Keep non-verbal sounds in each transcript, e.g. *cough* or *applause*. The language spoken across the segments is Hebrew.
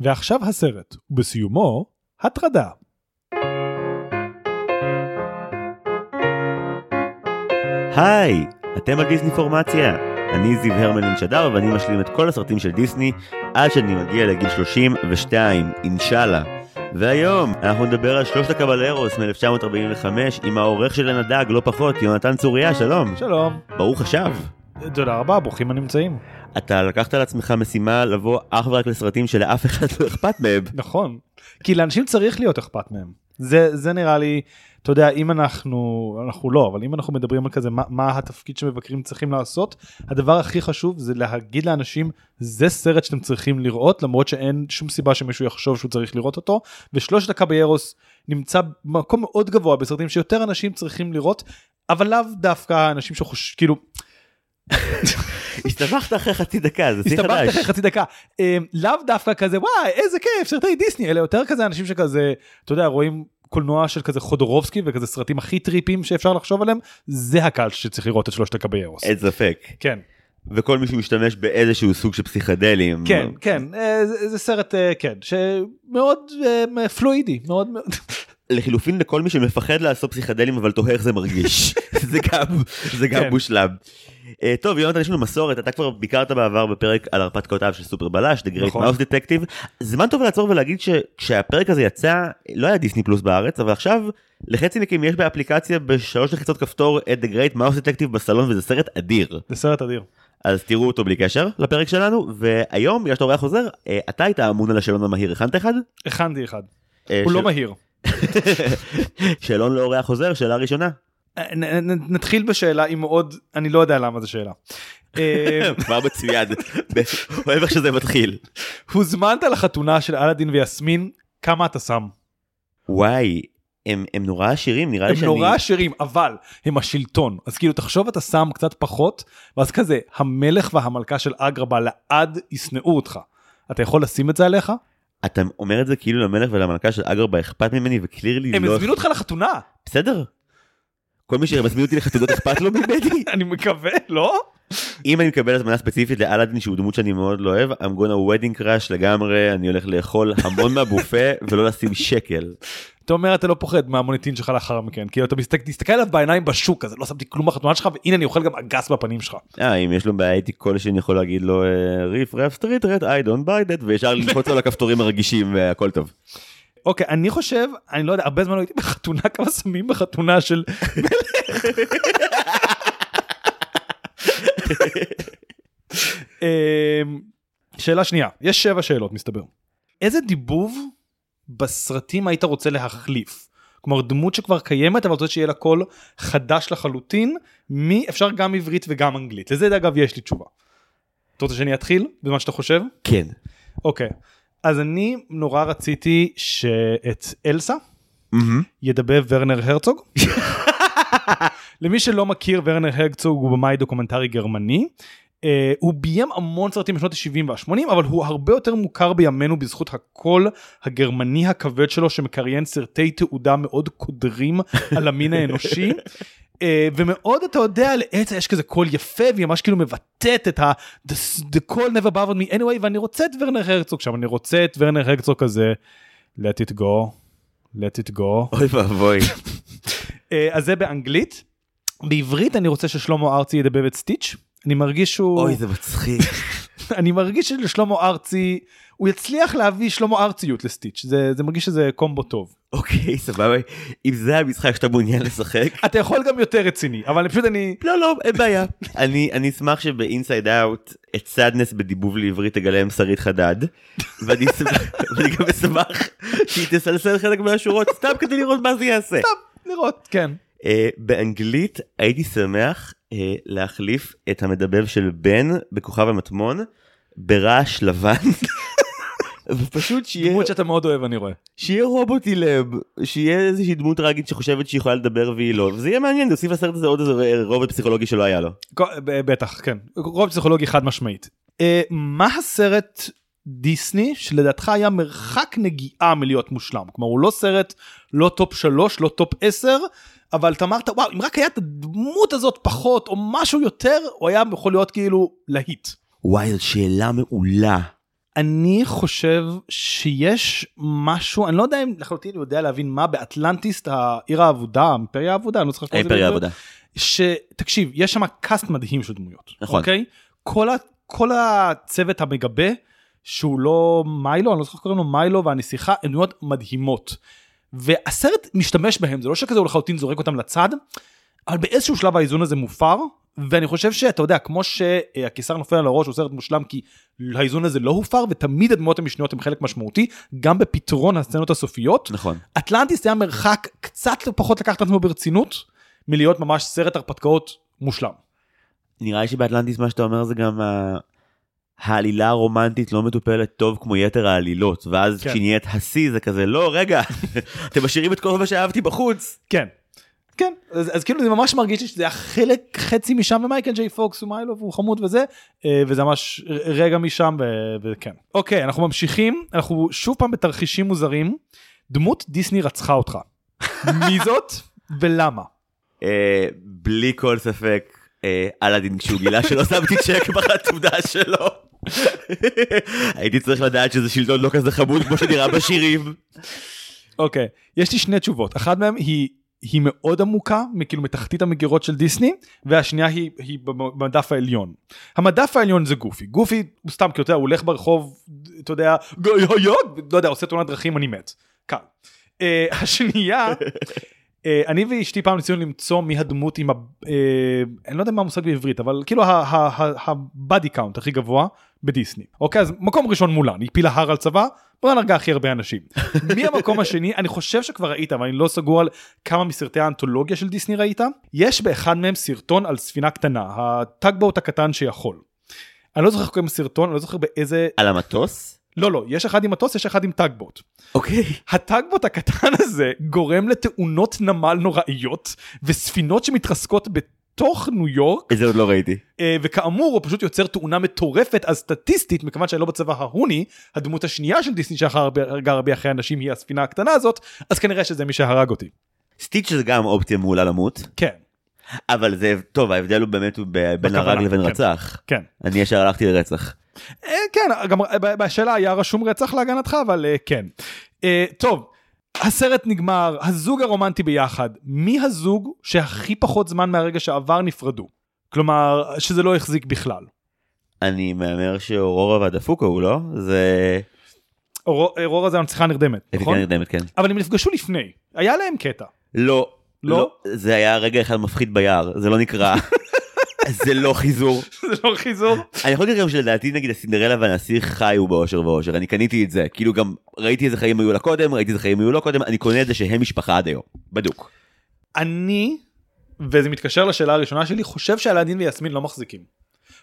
ועכשיו הסרט, ובסיומו, הטרדה. היי, אתם על דיסני פורמציה. אני זיו הרמלין שדר ואני משלים את כל הסרטים של דיסני עד שאני מגיע לגיל 32, אינשאללה. והיום אנחנו נדבר על שלושת הקבלרוס מ-1945 עם העורך של הנדג, לא פחות, יונתן צוריה, שלום. שלום. ברוך השב. תודה רבה, ברוכים הנמצאים. אתה לקחת על עצמך משימה לבוא אך ורק לסרטים שלאף אחד לא אכפת מהם. נכון. כי לאנשים צריך להיות אכפת מהם. זה, זה נראה לי, אתה יודע, אם אנחנו, אנחנו לא, אבל אם אנחנו מדברים על כזה, מה, מה התפקיד שמבקרים צריכים לעשות, הדבר הכי חשוב זה להגיד לאנשים, זה סרט שאתם צריכים לראות, למרות שאין שום סיבה שמישהו יחשוב שהוא צריך לראות אותו, ושלושת הקביירוס נמצא במקום מאוד גבוה בסרטים שיותר אנשים צריכים לראות, אבל לאו דווקא אנשים שחוש... כאילו... *laughs* הסתבכת אחרי חצי דקה, זה שיא הסתבכת חדש. אחרי חצי דקה. אה, לאו דווקא כזה וואי איזה כיף סרטי דיסני אלא יותר כזה אנשים שכזה אתה יודע רואים קולנוע של כזה חודורובסקי וכזה סרטים הכי טריפים שאפשר לחשוב עליהם זה הקהל שצריך לראות את שלושת הקביירוס. אין ספק. כן וכל מי שמשתמש באיזשהו סוג של פסיכדלים. כן כן אה, זה- זה סרט אה, כן שמאוד אה, פלואידי מאוד מאוד *laughs* לחילופין לכל מי שמפחד לעשות פסיכדלים אבל תוהה איך זה מרגיש. *laughs* זה גם, זה גם כן. מושלם. Uh, טוב יונתן יש לנו מסורת אתה כבר ביקרת בעבר בפרק על הרפתקאותיו של סופר בלש The Great נכון. Mouse Detective זמן טוב לעצור ולהגיד שכשהפרק הזה יצא לא היה דיסני פלוס בארץ אבל עכשיו לחצי יש באפליקציה בשלוש לחיצות כפתור את The Great Mouse Detective בסלון וזה סרט אדיר זה סרט אדיר. אז תראו אותו בלי קשר לפרק שלנו והיום בגלל שאתה אורח חוזר אה, אתה היית אמון על השאלון המהיר הכנת אחד? הכנתי אחד. אה, הוא לא מהיר. *laughs* שאלון לאורח חוזר שאלה ראשונה. נתחיל בשאלה עם מאוד אני לא יודע למה זו שאלה. *laughs* אה, כבר מצוין, *laughs* אוהב איך שזה מתחיל. הוזמנת לחתונה של אלאדין ויסמין כמה אתה שם? וואי, הם, הם נורא עשירים, נראה לי הם שאני... נורא עשירים אבל הם השלטון אז כאילו תחשוב אתה שם קצת פחות ואז כזה המלך והמלכה של אגרבה לעד ישנאו אותך. אתה יכול לשים את זה עליך? אתה אומר את זה כאילו למלך ולמלכה של אגרבה אכפת ממני וקלירלי הם לא... הזמינו אותך לחתונה בסדר. כל מי שמזמין אותי לחתונות אכפת לו ממני? *laughs* אני מקווה לא? אם אני מקבל הזמנה ספציפית לאלאדין שהוא דמות שאני מאוד לא אוהב, I'm gonna wedding crash לגמרי, אני הולך לאכול המון *laughs* מהבופה ולא לשים שקל. אתה אומר אתה לא פוחד מהמוניטין שלך לאחר מכן כאילו אתה מסתכל, עליו בעיניים בשוק אז לא שמתי כלום בחתונה שלך והנה אני אוכל גם אגס בפנים שלך. אה, אם יש לו בעיה איתי כלשהי אני יכול להגיד לו riff raff street rat I don't buy that וישר ללחוץ על הכפתורים הרגישים והכל טוב. אוקיי אני חושב אני לא יודע הרבה זמן לא הייתי בחתונה כמה שמים בחתונה של אמ, שאלה שנייה יש שבע שאלות מסתבר. איזה דיבוב בסרטים היית רוצה להחליף? כלומר דמות שכבר קיימת אבל רוצה שיהיה לה קול חדש לחלוטין מי אפשר גם עברית וגם אנגלית לזה אגב יש לי תשובה. אתה רוצה שאני אתחיל בזמן שאתה חושב? כן. אוקיי אז אני נורא רציתי שאת אלסה ידבב ורנר הרצוג. למי שלא מכיר ורנר הרצוג הוא במאי דוקומנטרי גרמני. Uh, הוא ביים המון סרטים בשנות ה-70 וה-80 אבל הוא הרבה יותר מוכר בימינו בזכות הקול הגרמני הכבד שלו שמקריין סרטי תעודה מאוד קודרים על המין האנושי. *laughs* Uh, ומאוד אתה יודע לעצה יש כזה קול יפה והיא ממש כאילו מבטאת את ה the, the call never bothered me anyway ואני רוצה את ורנר הרצוג שם אני רוצה את ורנר הרצוג כזה let it go let it go אוי ואבוי. אה, אז זה באנגלית. בעברית אני רוצה ששלמה ארצי ידבר את סטיץ'. אני מרגיש שהוא... אוי זה מצחיק. *laughs* אני מרגיש שלשלמה ארצי, הוא יצליח להביא שלמה ארציות לסטיץ'. זה, זה מרגיש שזה קומבו טוב. אוקיי סבבה. אם זה המשחק שאתה מעוניין לשחק. אתה יכול גם יותר רציני, אבל פשוט אני... לא לא אין בעיה. אני אני אשמח שב Inside Out את Sadness בדיבוב לעברית תגלם שרית חדד. *laughs* ואני גם אשמח שהיא תסלסל חלק מהשורות סתם כדי לראות מה זה יעשה. לראות, כן. אה, באנגלית הייתי שמח אה, להחליף את המדבב של בן בכוכב המטמון ברעש לבן. ופשוט שיהיה דמות שאתה מאוד אוהב אני רואה. שיהיה רובוט אילם שיהיה איזושהי דמות טראגית שחושבת שהיא יכולה לדבר והיא לא וזה יהיה מעניין להוסיף לסרט הזה עוד איזה רובוט פסיכולוגי שלא היה לו. בטח, כן. רובוט פסיכולוגי חד משמעית. אה, מה הסרט דיסני שלדעתך היה מרחק נגיעה מלהיות מושלם? כלומר הוא לא סרט לא טופ 3, לא טופ 10, אבל אתה אמרת וואו אם רק היה את הדמות הזאת פחות או משהו יותר הוא היה יכול להיות כאילו להיט. וואי זו שאלה מעולה. אני חושב שיש משהו, אני לא יודע אם לחלוטין יודע להבין מה באטלנטיסט, העיר האבודה, האימפריה האבודה, אני לא צריך האימפריה. העבודה. שתקשיב, יש שם קאסט מדהים של דמויות. נכון. אוקיי? כל, ה, כל הצוות המגבה, שהוא לא מיילו, אני לא זוכר קוראים לו מיילו והנסיכה, הן דמויות מדהימות. והסרט משתמש בהם, זה לא שכזה הוא לחלוטין זורק אותם לצד, אבל באיזשהו שלב האיזון הזה מופר, ואני חושב שאתה יודע, כמו שהקיסר נופל על הראש הוא סרט מושלם כי האיזון הזה לא הופר, ותמיד הדמויות המשניות הן חלק משמעותי, גם בפתרון הסצנות הסופיות. נכון. אטלנטיס היה מרחק קצת פחות לקחת את עצמו ברצינות, מלהיות ממש סרט הרפתקאות מושלם. נראה לי שבאטלנטיס מה שאתה אומר זה גם ה- העלילה הרומנטית לא מטופלת טוב כמו יתר העלילות ואז כן. כשהיא נהיית השיא זה כזה לא רגע *laughs* אתם משאירים את כל מה שאהבתי בחוץ. כן. כן, אז, אז כאילו זה ממש מרגיש לי שזה היה חלק חצי משם ומייקל ג'יי פוקס הוא מיילו והוא חמוד וזה אה, וזה ממש רגע משם ו- וכן. אוקיי אנחנו ממשיכים אנחנו שוב פעם בתרחישים מוזרים דמות דיסני רצחה אותך. *laughs* מי זאת ולמה? אה, בלי כל ספק אה, אלאדין כשהוא גילה שלא *laughs* שמתי צ'ק בחתונה שלו. *laughs* הייתי צריך לדעת שזה שלטון לא כזה חמוד כמו שנראה בשירים. אוקיי, יש לי שני תשובות, אחת מהן היא, היא מאוד עמוקה, כאילו מתחתית המגירות של דיסני, והשנייה היא, היא במדף העליון. המדף העליון זה גופי, גופי הוא סתם, כי אתה יודע, הוא הולך ברחוב, אתה יודע, לא יודע, עושה תאונת דרכים, אני מת. קל. Uh, *laughs* השנייה, uh, אני ואשתי פעם ניסינו למצוא מי הדמות עם ה... Uh, אני לא יודע מה המושג בעברית, אבל כאילו ה body count הכי גבוה בדיסני. אוקיי, אז מקום ראשון מולן, היא הפילה הר על צבא, מולן הרגה הכי הרבה אנשים. מי המקום השני? אני חושב שכבר ראית, אבל אני לא סגור על כמה מסרטי האנתולוגיה של דיסני ראית. יש באחד מהם סרטון על ספינה קטנה, הטאגבוט הקטן שיכול. אני לא זוכר איך קוראים לסרטון, אני לא זוכר באיזה... על המטוס? לא, לא, יש אחד עם מטוס, יש אחד עם טאגבוט. אוקיי. הטאגבוט הקטן הזה גורם לתאונות נמל נוראיות וספינות שמתרסקות בתוך ניו יורק את זה עוד לא ראיתי. אה, וכאמור הוא פשוט יוצר תאונה מטורפת אז סטטיסטית מכיוון שאני לא בצבע ההוני הדמות השנייה של דיסני שהרגה הרבה אחרי אנשים היא הספינה הקטנה הזאת אז כנראה שזה מי שהרג אותי. סטיץ' זה גם אופציה מעולה למות כן אבל זה טוב ההבדל הוא באמת הוא בין הרג לבין כן. רצח. כן. אני ישר הלכתי לרצח. אה, כן גם בשאלה היה רשום רצח להגנתך אבל אה, כן. טוב. הסרט נגמר הזוג הרומנטי ביחד מי הזוג שהכי פחות זמן מהרגע שעבר נפרדו. כלומר שזה לא החזיק בכלל. אני מהמר שאורורה והדפוקו הוא לא? זה... אור- אורורה זה הנציחה נרדמת נכון? נכון? נרדמת כן. אבל הם נפגשו לפני היה להם קטע. לא. לא? לא. זה היה רגע אחד מפחיד ביער זה לא נקרא. *laughs* זה לא חיזור. *laughs* זה לא חיזור. אני יכול להגיד גם שלדעתי נגיד הסינדרלה והנסיך חיו באושר ואושר אני קניתי את זה כאילו גם ראיתי איזה חיים היו לה קודם ראיתי איזה חיים היו לו קודם אני קונה את זה שהם משפחה עד היום בדוק. אני, וזה מתקשר לשאלה הראשונה שלי, חושב שאלאדין ויסמין לא מחזיקים.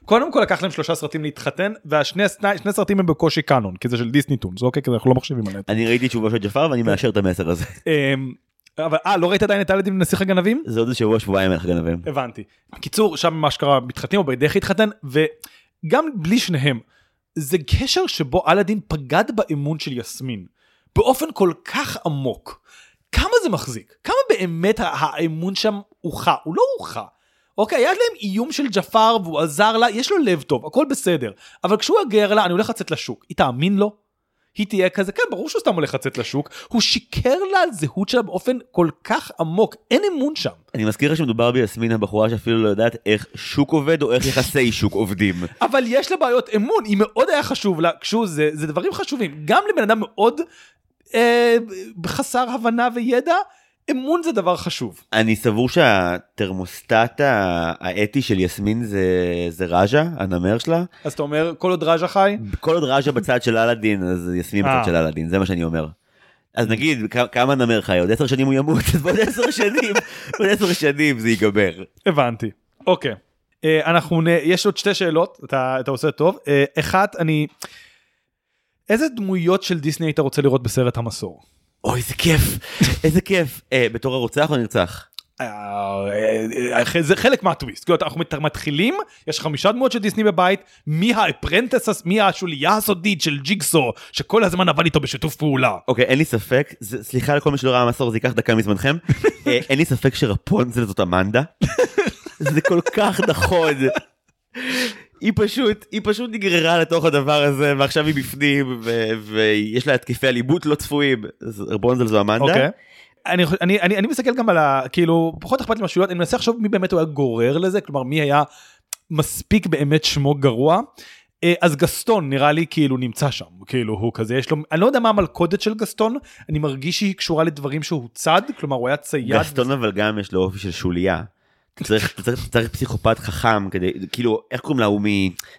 קודם כל לקח להם שלושה סרטים להתחתן, והשני שני, שני סרטים הם בקושי קאנון, כי זה של דיסני טונס, אוקיי? כי אנחנו לא מחשבים עליהם. אני ראיתי תשובה של ג'פר ואני מאשר את המסר הזה. אבל אה, לא ראית עדיין את אלאדין ונסיך הגנבים? זה עוד שבוע שבועיים אין לך גנבים. הבנתי. בקיצור, שם מה שקרה, מתחתנים או בדרך להתחתן, וגם בלי שניהם, זה קשר שבו אלאדין פגד באמון של יסמין, באופן כל כך עמוק. כמה זה מחזיק? כמה באמת האמון שם הוכה? הוא לא הוכה. אוקיי, היה להם איום של ג'פר והוא עזר לה, יש לו לב טוב, הכל בסדר. אבל כשהוא יגר לה, אני הולך לצאת לשוק, היא תאמין לו? היא תהיה כזה, כן, ברור שהוא סתם הולך לצאת לשוק. הוא שיקר לה על זהות שלה באופן כל כך עמוק, אין אמון שם. אני מזכיר לך שמדובר ביסמין הבחורה שאפילו לא יודעת איך שוק עובד או איך יחסי שוק עובדים. *laughs* אבל יש לה בעיות אמון, היא מאוד היה חשוב לה, כשהוא זה, זה דברים חשובים. גם לבן אדם מאוד אה, חסר הבנה וידע, אמון זה דבר חשוב. אני סבור שהתרמוסטט האתי של יסמין זה, זה ראז'ה, הנמר שלה. אז אתה אומר, כל עוד ראז'ה חי, כל עוד ראז'ה בצד של אלאדין אז יסמין אה. בצד של אלאדין, זה מה שאני אומר. אז נגיד כמה נמר חי עוד 10 שנים הוא ימות אז בעוד 10 שנים בעוד 10 שנים זה ייגמר. הבנתי. אוקיי. אה, אנחנו, נ... יש עוד שתי שאלות, אתה, אתה עושה טוב. אה, אחת, אני... איזה דמויות של דיסני היית רוצה לראות בסרט המסור? אוי איזה כיף איזה כיף. אה, בתור הרוצח או נרצח. אה, אה, זה חלק מהטוויסט, כאילו אנחנו מת- מתחילים, יש חמישה דמויות של דיסני בבית, מי האפרנטס, מי השוליה הסודית של ג'יגסו, שכל הזמן עבד איתו בשיתוף פעולה. אוקיי אין לי ספק סליחה לכל מי שלא ראה מסור זה ייקח דקה מזמנכם. *laughs* אין לי ספק שרפונצל זאת אמנדה. זה כל כך נכון היא פשוט, היא פשוט נגררה לתוך הדבר הזה, ועכשיו היא בפנים, ו- ויש לה התקפי אלימות לא צפויים. אז רבונזל זו אמנדה. אוקיי. אני, אני, אני, אני מסתכל גם על ה... כאילו, פחות אכפת לי מהשטויות, אני מנסה לחשוב מי באמת הוא היה גורר לזה, כלומר מי היה מספיק באמת שמו גרוע. אה, אז גסטון נראה לי כאילו נמצא שם, כאילו הוא כזה, יש לו, אני לא יודע מה המלכודת של גסטון, אני מרגיש שהיא קשורה לדברים שהוא צד, כלומר הוא היה צייד. גסטון אבל גם יש לו אופי של שוליה. צריך, צריך, צריך פסיכופת חכם כדי, כאילו, איך קוראים לה, הוא מ...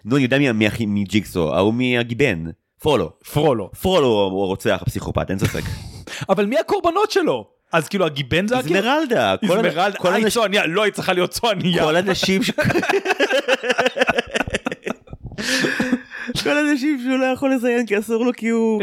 נו, אני יודע מי מי הכי מג'יקסו, ההוא מהגיבן, פרולו. פרולו. פרולו הוא הרוצח הפסיכופת, אין ספק. *laughs* אבל מי הקורבנות שלו? אז כאילו הגיבן זה הכאילו? איזמרלדה, איזמרלדה, אה, האנשים- צועניה, לא, היא צריכה להיות צועניה. כל אנשים ש... *laughs* *laughs* כל אנשים שהוא לא יכול לזיין כי אסור לו כי הוא.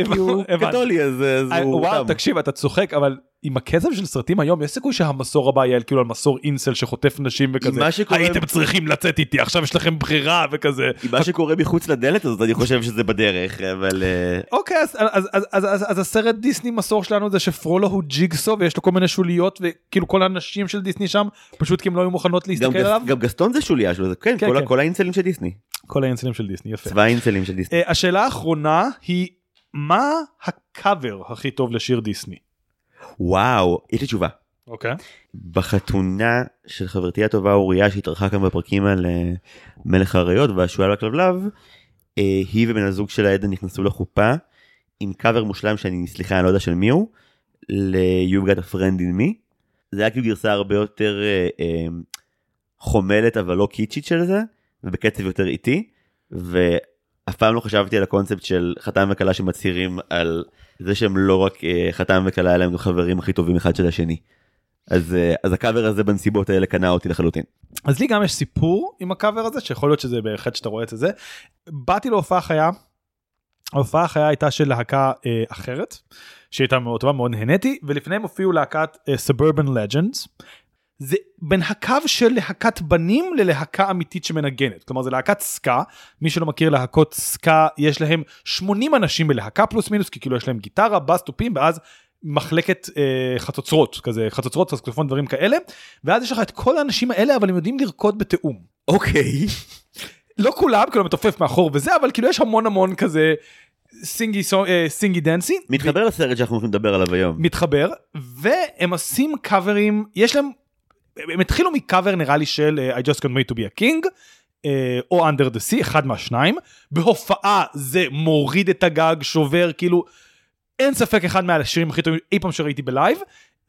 קתולי אז אה, הוא וואו. תקשיב, אתה צוחק, אבל עם הקצב של סרטים היום, יש סיכוי שהמסור הבא יהיה כאילו על מסור אינסל שחוטף נשים וכזה, הייתם צריכים לצאת איתי, עכשיו יש לכם ברירה וכזה. עם מה שקורה מחוץ לדלת הזאת אני חושב שזה בדרך אבל אה, אוקיי, אז- הסרט דיסני מסור שלנו זה שפרולו הוא ג'יגסו ויש לו כל מיני שוליות וכאילו כל הנשים של דיסני שם, פשוט כי הם לא היו מוכנות להסתכל עליו. גם גסטון זה שוליה שלו כן כן, כן. כל האינסלים של דיסני כל האינסלים של דיסני, יפה. צבא האינסלים של דיסני. אה, השאלה האחרונה היא, מה הקאבר הכי טוב לשיר דיסני? וואו יש לי תשובה. אוקיי. בחתונה של חברתי הטובה אוריה שהתארחה כאן בפרקים על אה, מלך האריות והשועל והכלבלב, אה, היא ובן הזוג שלה עדן נכנסו לחופה עם קאבר מושלם שאני סליחה אני לא יודע של מי הוא, ל-You've got a friend in me. זה היה כאילו גרסה הרבה יותר אה, חומלת אבל לא קיצ'ית של זה ובקצב יותר איטי ואף פעם לא חשבתי על הקונספט של חתן וכלה שמצהירים על זה שהם לא רק אה, חתן וכלה אלא הם חברים הכי טובים אחד של השני. אז אה, אז הקאבר הזה בנסיבות האלה קנה אותי לחלוטין. אז לי גם יש סיפור עם הקאבר הזה שיכול להיות שזה בהחלט שאתה רואה את זה. באתי להופעה חיה. ההופעה החיה הייתה של להקה אה, אחרת שהייתה מאוד טובה מאוד נהניתי ולפניהם הופיעו להקת אה, Suburban Legends. זה בין הקו של להקת בנים ללהקה אמיתית שמנגנת כלומר זה להקת סקה מי שלא מכיר להקות סקה יש להם 80 אנשים בלהקה פלוס מינוס כי כאילו יש להם גיטרה בס תופים ואז מחלקת אה, חצוצרות כזה חצוצרות סקסופון דברים כאלה ואז יש לך את כל האנשים האלה אבל הם יודעים לרקוד בתיאום. אוקיי. *laughs* לא כולם כאילו מתופף מאחור וזה אבל כאילו יש המון המון כזה singy אה, singy dancey מתחבר לסרט שאנחנו הולכים לדבר עליו היום. מתחבר והם עושים קאברים יש להם הם התחילו מקאבר נראה לי של אה, I just can't wait to be a king אה, או under the sea אחד מהשניים בהופעה זה מוריד את הגג שובר כאילו אין ספק אחד מהשירים הכי טובים אי פעם שראיתי בלייב.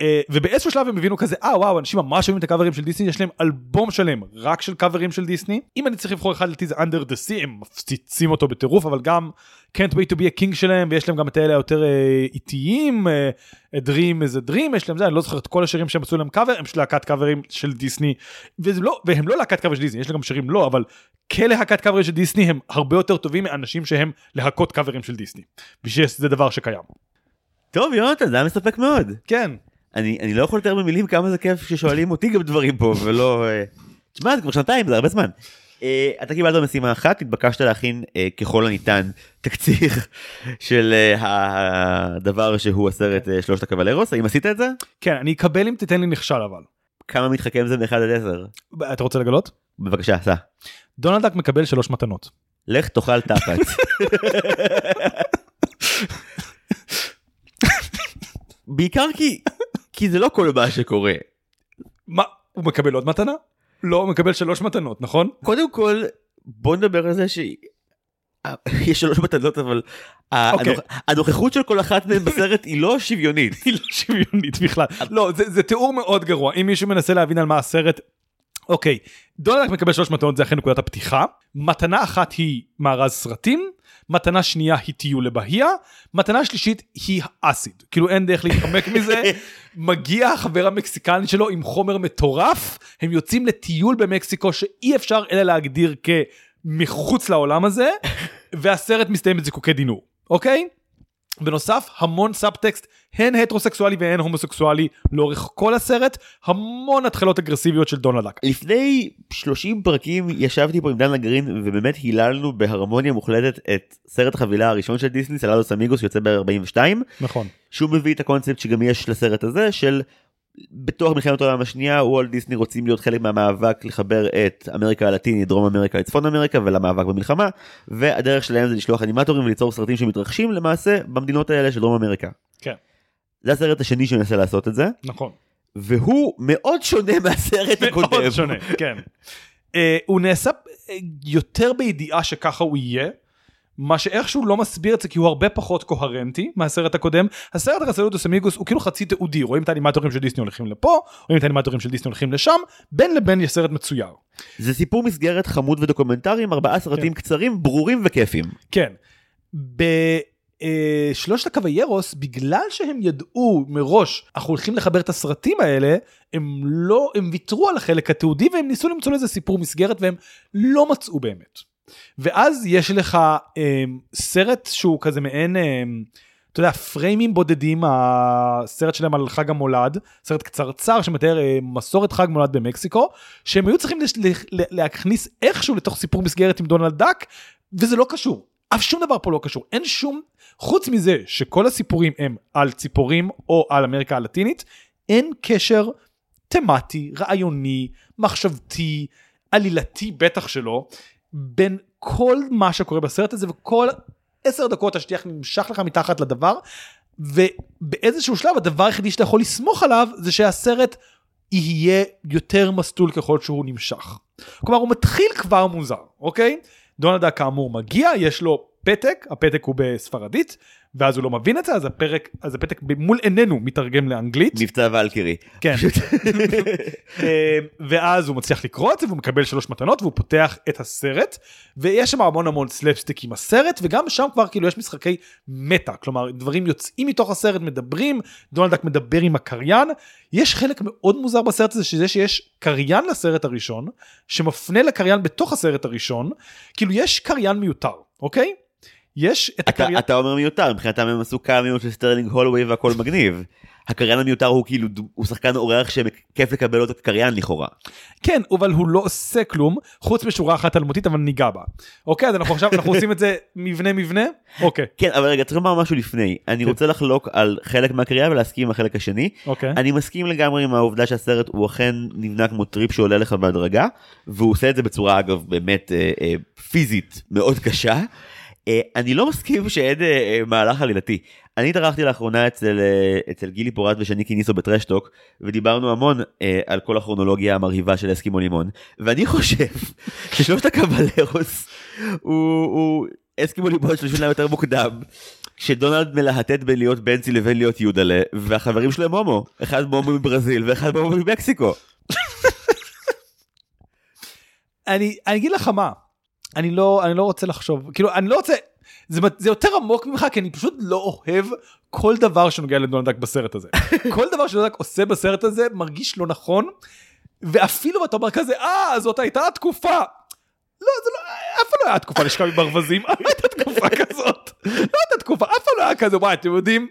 אה, ובאיזשהו שלב הם הבינו כזה אה וואו אנשים ממש אוהבים את הקאברים של דיסני יש להם אלבום שלם רק של קאברים של דיסני אם אני צריך לבחור אחד לדעתי זה under the sea הם מפציצים אותו בטירוף אבל גם can't wait to be a king שלהם ויש להם גם את האלה היותר אה, איטיים אה, dream is a dream יש להם זה אני לא זוכר את כל השירים שהם עשו להם קאבר הם של להקת קאברים של דיסני וזה לא והם לא להקת קאבר של דיסני יש להם גם שירים לא אבל כלהקת קאברים של דיסני הם הרבה יותר טובים מאנשים שהם להקות קאברים של דיסני. שזה דבר שקיים. טוב יונתן זה היה מספק מאוד. כן. אני אני לא יכול לתאר במילים כמה זה כיף ששואלים אותי גם דברים פה ולא. אה, תשמע זה כבר שנתיים זה הרבה זמן. אה, אתה קיבלת משימה אחת התבקשת להכין אה, ככל הניתן תקציר *laughs* של אה, הדבר שהוא הסרט אה, שלושת הקבלרוס האם עשית את זה? כן אני אקבל אם תיתן לי נכשל אבל. כמה מתחכם זה מ-1 עד 10? אתה רוצה לגלות? בבקשה סע. דונלד דק מקבל שלוש מתנות. לך תאכל תחת. *laughs* בעיקר כי כי זה לא כל מה שקורה. מה הוא מקבל עוד מתנה? לא הוא מקבל שלוש מתנות נכון? קודם כל בוא נדבר על זה ש... יש שלוש מתנות אבל אוקיי. הנוכ- הנוכחות של כל אחת מהן בסרט היא לא שוויונית. היא לא שוויונית בכלל. לא זה תיאור מאוד גרוע אם מישהו מנסה להבין על מה הסרט. אוקיי דונלד מקבל שלוש מתנות זה אכן נקודת הפתיחה. מתנה אחת היא מארז סרטים. מתנה שנייה היא טיול לבהיה, מתנה שלישית היא אסיד, כאילו אין דרך להתחמק מזה, *laughs* מגיע החבר המקסיקני שלו עם חומר מטורף, הם יוצאים לטיול במקסיקו שאי אפשר אלא להגדיר כמחוץ לעולם הזה, *laughs* והסרט מסתיים בזיקוקי דינור, אוקיי? בנוסף המון סאבטקסט הן הטרוסקסואלי והן הומוסקסואלי לאורך כל הסרט המון התחלות אגרסיביות של דונלד דאק. לפני 30 פרקים ישבתי פה עם דן לגרין ובאמת היללנו בהרמוניה מוחלטת את סרט החבילה הראשון של דיסני סלודוס אמיגוס שיוצא ב-42 נכון. שהוא מביא את הקונספט שגם יש לסרט הזה של בתוך מלחמת העולם השנייה וולט דיסני רוצים להיות חלק מהמאבק לחבר את אמריקה הלטינית, דרום אמריקה לצפון אמריקה ולמאבק במלחמה והדרך שלהם זה לשלוח אנימטורים וליצור סרטים שמתרחשים למעשה במדינות האלה של דרום אמריקה. כן. זה הסרט השני שמנסה לעשות את זה נכון. והוא מאוד שונה מהסרט הקודם. מאוד שונה, כן. Uh, הוא נעשה יותר בידיעה שככה הוא יהיה. מה שאיכשהו לא מסביר את זה כי הוא הרבה פחות קוהרנטי מהסרט הקודם. הסרט הרסלוטוס אמיגוס הוא כאילו חצי תיעודי, רואים את האנימטורים של דיסני הולכים לפה, רואים את האנימטורים של דיסני הולכים לשם, בין לבין יש סרט מצויר. זה סיפור מסגרת חמוד ודוקומנטרי עם ארבעה סרטים כן. קצרים ברורים וכיפים. כן. בשלושת הקוויירוס, בגלל שהם ידעו מראש, אנחנו הולכים לחבר את הסרטים האלה, הם לא, הם ויתרו על החלק התיעודי והם ניסו למצוא לזה סיפור מסגרת והם לא מצאו באמת. ואז יש לך אה, סרט שהוא כזה מעין, אה, אתה יודע, פריימים בודדים, הסרט שלהם על חג המולד, סרט קצרצר שמתאר אה, מסורת חג מולד במקסיקו, שהם היו צריכים לש, ל, להכניס איכשהו לתוך סיפור מסגרת עם דונלד דאק, וזה לא קשור. אף שום דבר פה לא קשור, אין שום, חוץ מזה שכל הסיפורים הם על ציפורים או על אמריקה הלטינית, אין קשר תמטי, רעיוני, מחשבתי, עלילתי בטח שלא, בין כל מה שקורה בסרט הזה וכל עשר דקות השטיח נמשך לך מתחת לדבר, ובאיזשהו שלב הדבר היחידי שאתה יכול לסמוך עליו זה שהסרט יהיה יותר מסטול ככל שהוא נמשך. כלומר הוא מתחיל כבר מוזר, אוקיי? דונלד דאק כאמור מגיע, יש לו פתק, הפתק הוא בספרדית, ואז הוא לא מבין את זה, אז הפרק, אז הפתק מול עינינו מתרגם לאנגלית. מבצע ולקירי. כן. *laughs* אה, ואז הוא מצליח לקרוא את זה והוא מקבל שלוש מתנות והוא פותח את הסרט ויש שם המון המון סלפסטיק עם הסרט וגם שם כבר כאילו יש משחקי מטא כלומר דברים יוצאים מתוך הסרט מדברים דונלד דאק מדבר עם הקריין יש חלק מאוד מוזר בסרט הזה שזה שיש קריין לסרט הראשון שמפנה לקריין בתוך הסרט הראשון כאילו יש קריין מיותר אוקיי. יש את אתה, הקריין אתה אומר מיותר, מבחינתם הם עשו קאמיו של סטרלינג הולווי והכל מגניב. הקריין המיותר הוא כאילו, הוא שחקן אורח שכיף לקבל אותו כקריין לכאורה. כן, אבל הוא לא עושה כלום, חוץ משורה אחת אלמותית, אבל ניגע בה. אוקיי, אז אנחנו עכשיו, אנחנו עושים את זה מבנה מבנה? אוקיי, כן, אבל רגע, צריך לומר משהו לפני. אני כן. רוצה לחלוק על חלק מהקריאה ולהסכים עם החלק השני. אוקיי. אני מסכים לגמרי עם העובדה שהסרט הוא אכן נבנה כמו טריפ שעולה לך בהדרגה, והוא עושה את זה בצורה אגב באמת אה, אה, פיזית מאוד קשה. אה, אני לא מסכים שאין אה, אה, מהלך עלילתי. אני התארחתי לאחרונה אצל, אצל גילי פורט ושניקי ניסו בטראשטוק ודיברנו המון אה, על כל הכרונולוגיה המרהיבה של אסקימו לימון ואני חושב *laughs* ששלושת הקבלרוס הוא, הוא אסקימו לימון שלושים להם יותר מוקדם. כשדונלד מלהטט בין להיות בנצי לבין להיות יודלה והחברים שלו הם הומו אחד הומו מברזיל ואחד הומו ממקסיקו. *laughs* אני, אני אגיד לך מה, אני לא, אני לא רוצה לחשוב, כאילו, אני לא רוצה, זה, זה יותר עמוק ממך, כי אני פשוט לא אוהב כל דבר שנוגע לדונלד דאק בסרט הזה. *laughs* כל דבר שדונלד דאק עושה בסרט הזה מרגיש לא נכון, ואפילו אתה אומר כזה, אה, זאת הייתה התקופה. לא, זה לא, אף פעם לא היה תקופה לשכב עם ברווזים, לא *laughs* הייתה תקופה כזאת. לא הייתה תקופה, אף פעם לא היה כזה, וואי, אתם יודעים,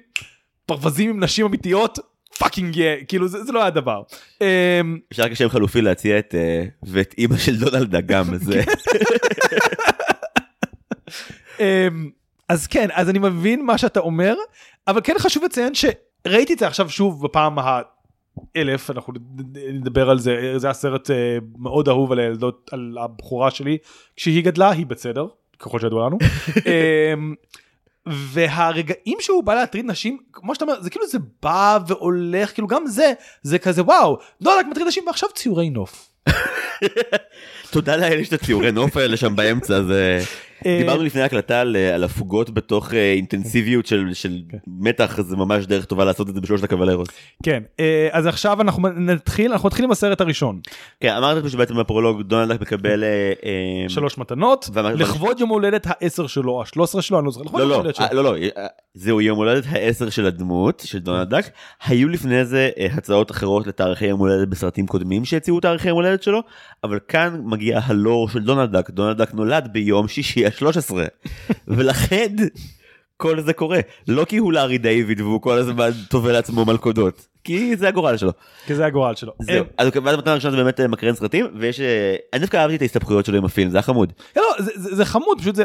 ברווזים עם נשים אמיתיות, fucking yeah, כאילו זה, זה לא היה דבר. אמ, אפשר כשם חלופי להציע את אה, ואת אימא של דונלד גם זה אמ, אז כן, אז אני מבין מה שאתה אומר, אבל כן חשוב לציין שראיתי את זה עכשיו שוב בפעם האלף, אנחנו נדבר על זה, זה היה סרט אה, מאוד אהוב על הילדות, על הבחורה שלי, כשהיא גדלה, היא בסדר, ככל שידוע לנו. *laughs* והרגעים שהוא בא להטריד נשים כמו שאתה אומר זה כאילו זה בא והולך כאילו גם זה זה כזה וואו לא רק מטריד נשים ועכשיו ציורי נוף. *laughs* תודה לאל יש את הציורי נוף האלה שם באמצע זה דיברנו לפני ההקלטה על, על הפוגות בתוך אה, אינטנסיביות של, כן. מתח זה ממש דרך טובה לעשות את זה בשלושת הקבלרוס. כן אה, אז עכשיו אנחנו נתחיל אנחנו נתחיל עם הסרט הראשון כן אמרת שבעצם בפרולוג דונלד מקבל אה, אה, שלוש מתנות לכבוד יום ההולדת העשר שלו השלוש עשרה שלו אני לא זוכר לכבוד לא יום לא ההולדת שלו. אה, לא לא אה, זהו יום הולדת העשר של הדמות של דונלד דאק היו לפני זה אה, הצעות אחרות לתאריכי יום הולדת בסרטים קודמים שהציעו תאריכי יום הולדת שלו אבל כאן מגיע הלור של דונלד דאק דונלד דאק נולד ביום שישי ה-13 ולכן כל זה קורה לא כי הוא לארי דיוויד והוא כל הזמן טובל לעצמו מלכודות כי זה הגורל שלו. כי זה הגורל שלו. זהו. אה, אז ואז המתנה הראשונה זה באמת אה, מקרן סרטים ויש אה, אני דווקא אהבתי את ההסתבכויות שלו עם הפילם זה היה חמוד. לא, זה, חמוד פשוט זה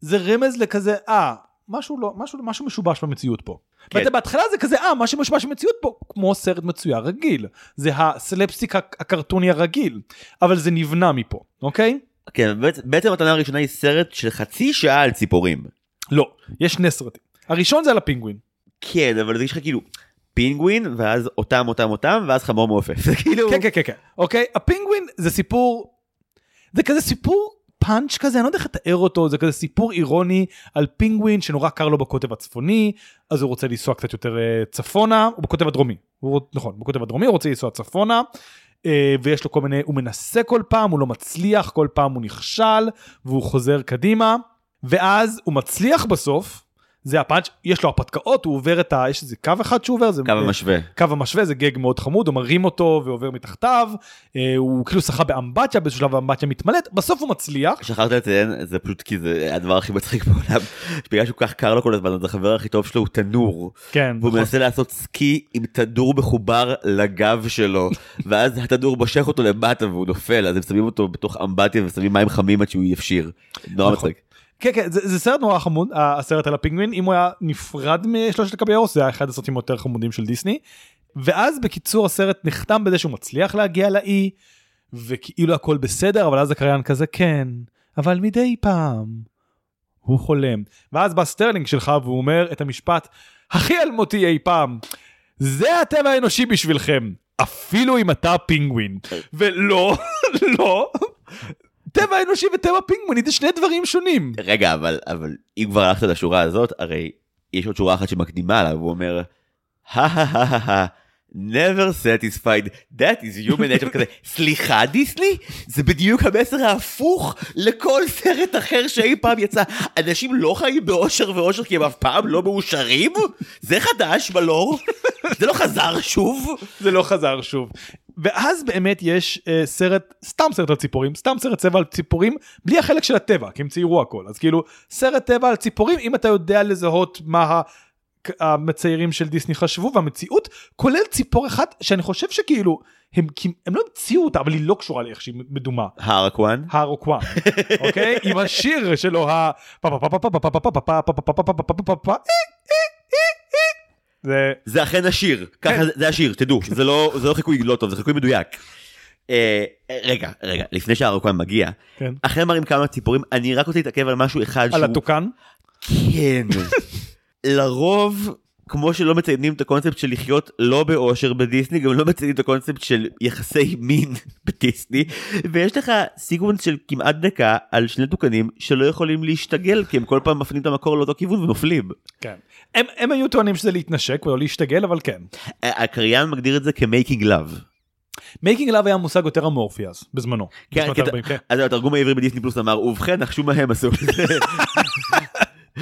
זה רמז לכזה אה משהו לא, משהו, משהו משובש במציאות פה. כן. ואתה בהתחלה זה כזה, אה, משהו משובש במציאות פה, כמו סרט מצויר רגיל. זה הסלפסטיק הק- הקרטוני הרגיל, אבל זה נבנה מפה, אוקיי? כן, בעצם- המתנה הראשונה היא סרט של חצי שעה על ציפורים. לא, יש שני סרטים. הראשון זה על הפינגווין. כן, אבל זה יש לך כאילו פינגווין, ואז אותם, אותם, אותם, ואז חמור מעופף. *laughs* זה כאילו... כן, כן, כן, כן. אוקיי, הפינגווין זה סיפור, זה כזה סיפור פאנץ' כזה, אני לא יודע איך לתאר אותו, זה כזה סיפור אירוני על פינגווין שנורא קר לו בקוטב הצפוני, אז הוא רוצה לנסוע קצת יותר אה, צפונה, הוא בקוטב הדרומי, הוא, נכון, בקוטב הדרומי הוא רוצה לנסוע צפונה, ויש לו כל מיני, הוא מנסה כל פעם, הוא לא מצליח, כל פעם הוא נכשל, והוא חוזר קדימה, ואז הוא מצליח בסוף, זה הפאנץ', יש לו הרפתקאות, הוא עובר את ה... יש איזה קו אחד שהוא עובר, זה קו המשווה. קו המשווה זה גג מאוד חמוד, הוא מרים אותו ועובר מתחתיו, אה, הוא כאילו שחה באמבטיה, באיזשהו שלב האמבטיה מתמלאת, בסוף הוא מצליח. שכחת לציין, זה פשוט כי זה הדבר הכי מצחיק בעולם, בגלל שהוא כך קר לו כל הזמן, אז החבר הכי טוב שלו הוא תנור, כן, והוא נכון. מנסה לעשות סקי עם תנור מחובר לגב שלו, ואז התנור מושך אותו למטה והוא נופל, אז הם שמים אותו בתוך אמבטיה ושמים מים חמים עד שהוא יפשיר. נורא נכון. מצחיק. כן, כן, זה, זה סרט נורא חמוד, הסרט על הפינגווין, אם הוא היה נפרד משלושת הקבלרוס, זה היה אחד הסרטים היותר חמודים של דיסני. ואז בקיצור הסרט נחתם בזה שהוא מצליח להגיע לאי, וכאילו הכל בסדר, אבל אז הקריין כזה, כן, אבל מדי פעם הוא חולם. ואז בא סטרלינג שלך והוא אומר את המשפט הכי אלמותי אי פעם, זה הטבע האנושי בשבילכם, אפילו אם אתה פינגווין. ולא, *laughs* לא, טבע אנושי וטבע פינגווינית זה שני דברים שונים. רגע, אבל, אבל אם כבר הלכת לשורה הזאת, הרי יש עוד שורה אחת שמקדימה לה, והוא אומר, הא never satisfied, that is human nature, כזה, סליחה דיסני? זה בדיוק המסר ההפוך לכל סרט אחר שאי פעם יצא. אנשים לא חיים באושר ואושר כי הם אף פעם לא מאושרים? זה חדש בלור? זה לא חזר שוב? זה לא חזר שוב. ואז באמת יש אה, סרט, סתם סרט על ציפורים, סתם סרט צבע על ציפורים, בלי החלק של הטבע, כי הם ציירו הכל. אז כאילו, סרט טבע על ציפורים, אם אתה יודע לזהות מה ה- המציירים של דיסני חשבו, והמציאות, כולל ציפור אחת, שאני חושב שכאילו, הם, הם לא המציאו אותה, אבל היא לא קשורה לאיך שהיא מדומה. האראקואן? האראקואן, אוקיי? עם השיר שלו, ה... זה זה אכן השיר, ככה זה- השיר, תדעו, זה לא זה לא חיקוי לא טוב, זה חיקוי מדויק. אה, רגע, רגע, לפני שהאראקואן מגיע, כן. אחרי מראים כמה ציפורים, אני רק רוצה להתעכב על משהו אחד על שהוא... התוכן. כן. לרוב, כמו שלא מציינים את הקונספט של לחיות לא באושר בדיסני, גם לא מציינים את הקונספט של יחסי מין *laughs* בדיסני, ויש לך סיקוונס של כמעט דקה על שני טוקנים שלא יכולים להשתגל, כי הם כל פעם מפנים את המקור לאותו כיוון ונופלים. כן. הם, הם היו טוענים שזה להתנשק ולא להשתגל, אבל כן. הקריין מגדיר את זה כ making love. making love היה מושג יותר אמורפי אז, בזמנו. כן, בשנות כי אתה- ה-40, כן. אז התרגום העברי בדיסני פלוס אמר ובכן נחשו מה הם עשו. *laughs*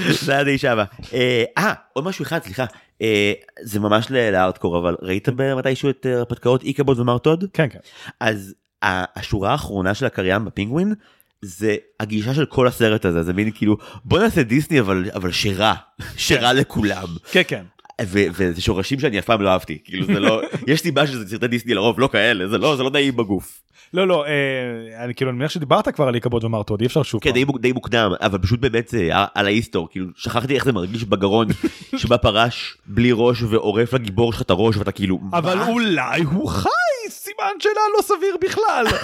*laughs* זה היה די שמח. אה, אה, עוד משהו אחד סליחה אה, זה ממש להארדקור אבל ראית מתישהו את אה, הרפתקאות איקבוד ומר טוד? כן, כן. אז השורה האחרונה של הקריין בפינגווין זה הגישה של כל הסרט הזה זה מין כאילו בוא נעשה דיסני אבל אבל שרע *laughs* שרע לכולם כן, כן. וזה שורשים שאני אף פעם לא אהבתי כאילו זה לא *laughs* יש סיבה שזה סרטי דיסני לרוב לא כאלה זה לא זה לא נעים בגוף. לא, לא, אה, אני כאילו, אני מניח שדיברת כבר על איקבוד ומרטוד, אי אפשר שוב כן. די, מוק- די מוקדם, אבל פשוט באמת זה על- ההיסטור, כאילו שכחתי איך זה מרגיש בגרון, *laughs* שבא פרש בלי ראש ועורף לגיבור שלך את הראש ואתה כאילו, אבל? אולי הוא חי, סימן שאלה לא סביר בכלל. *laughs*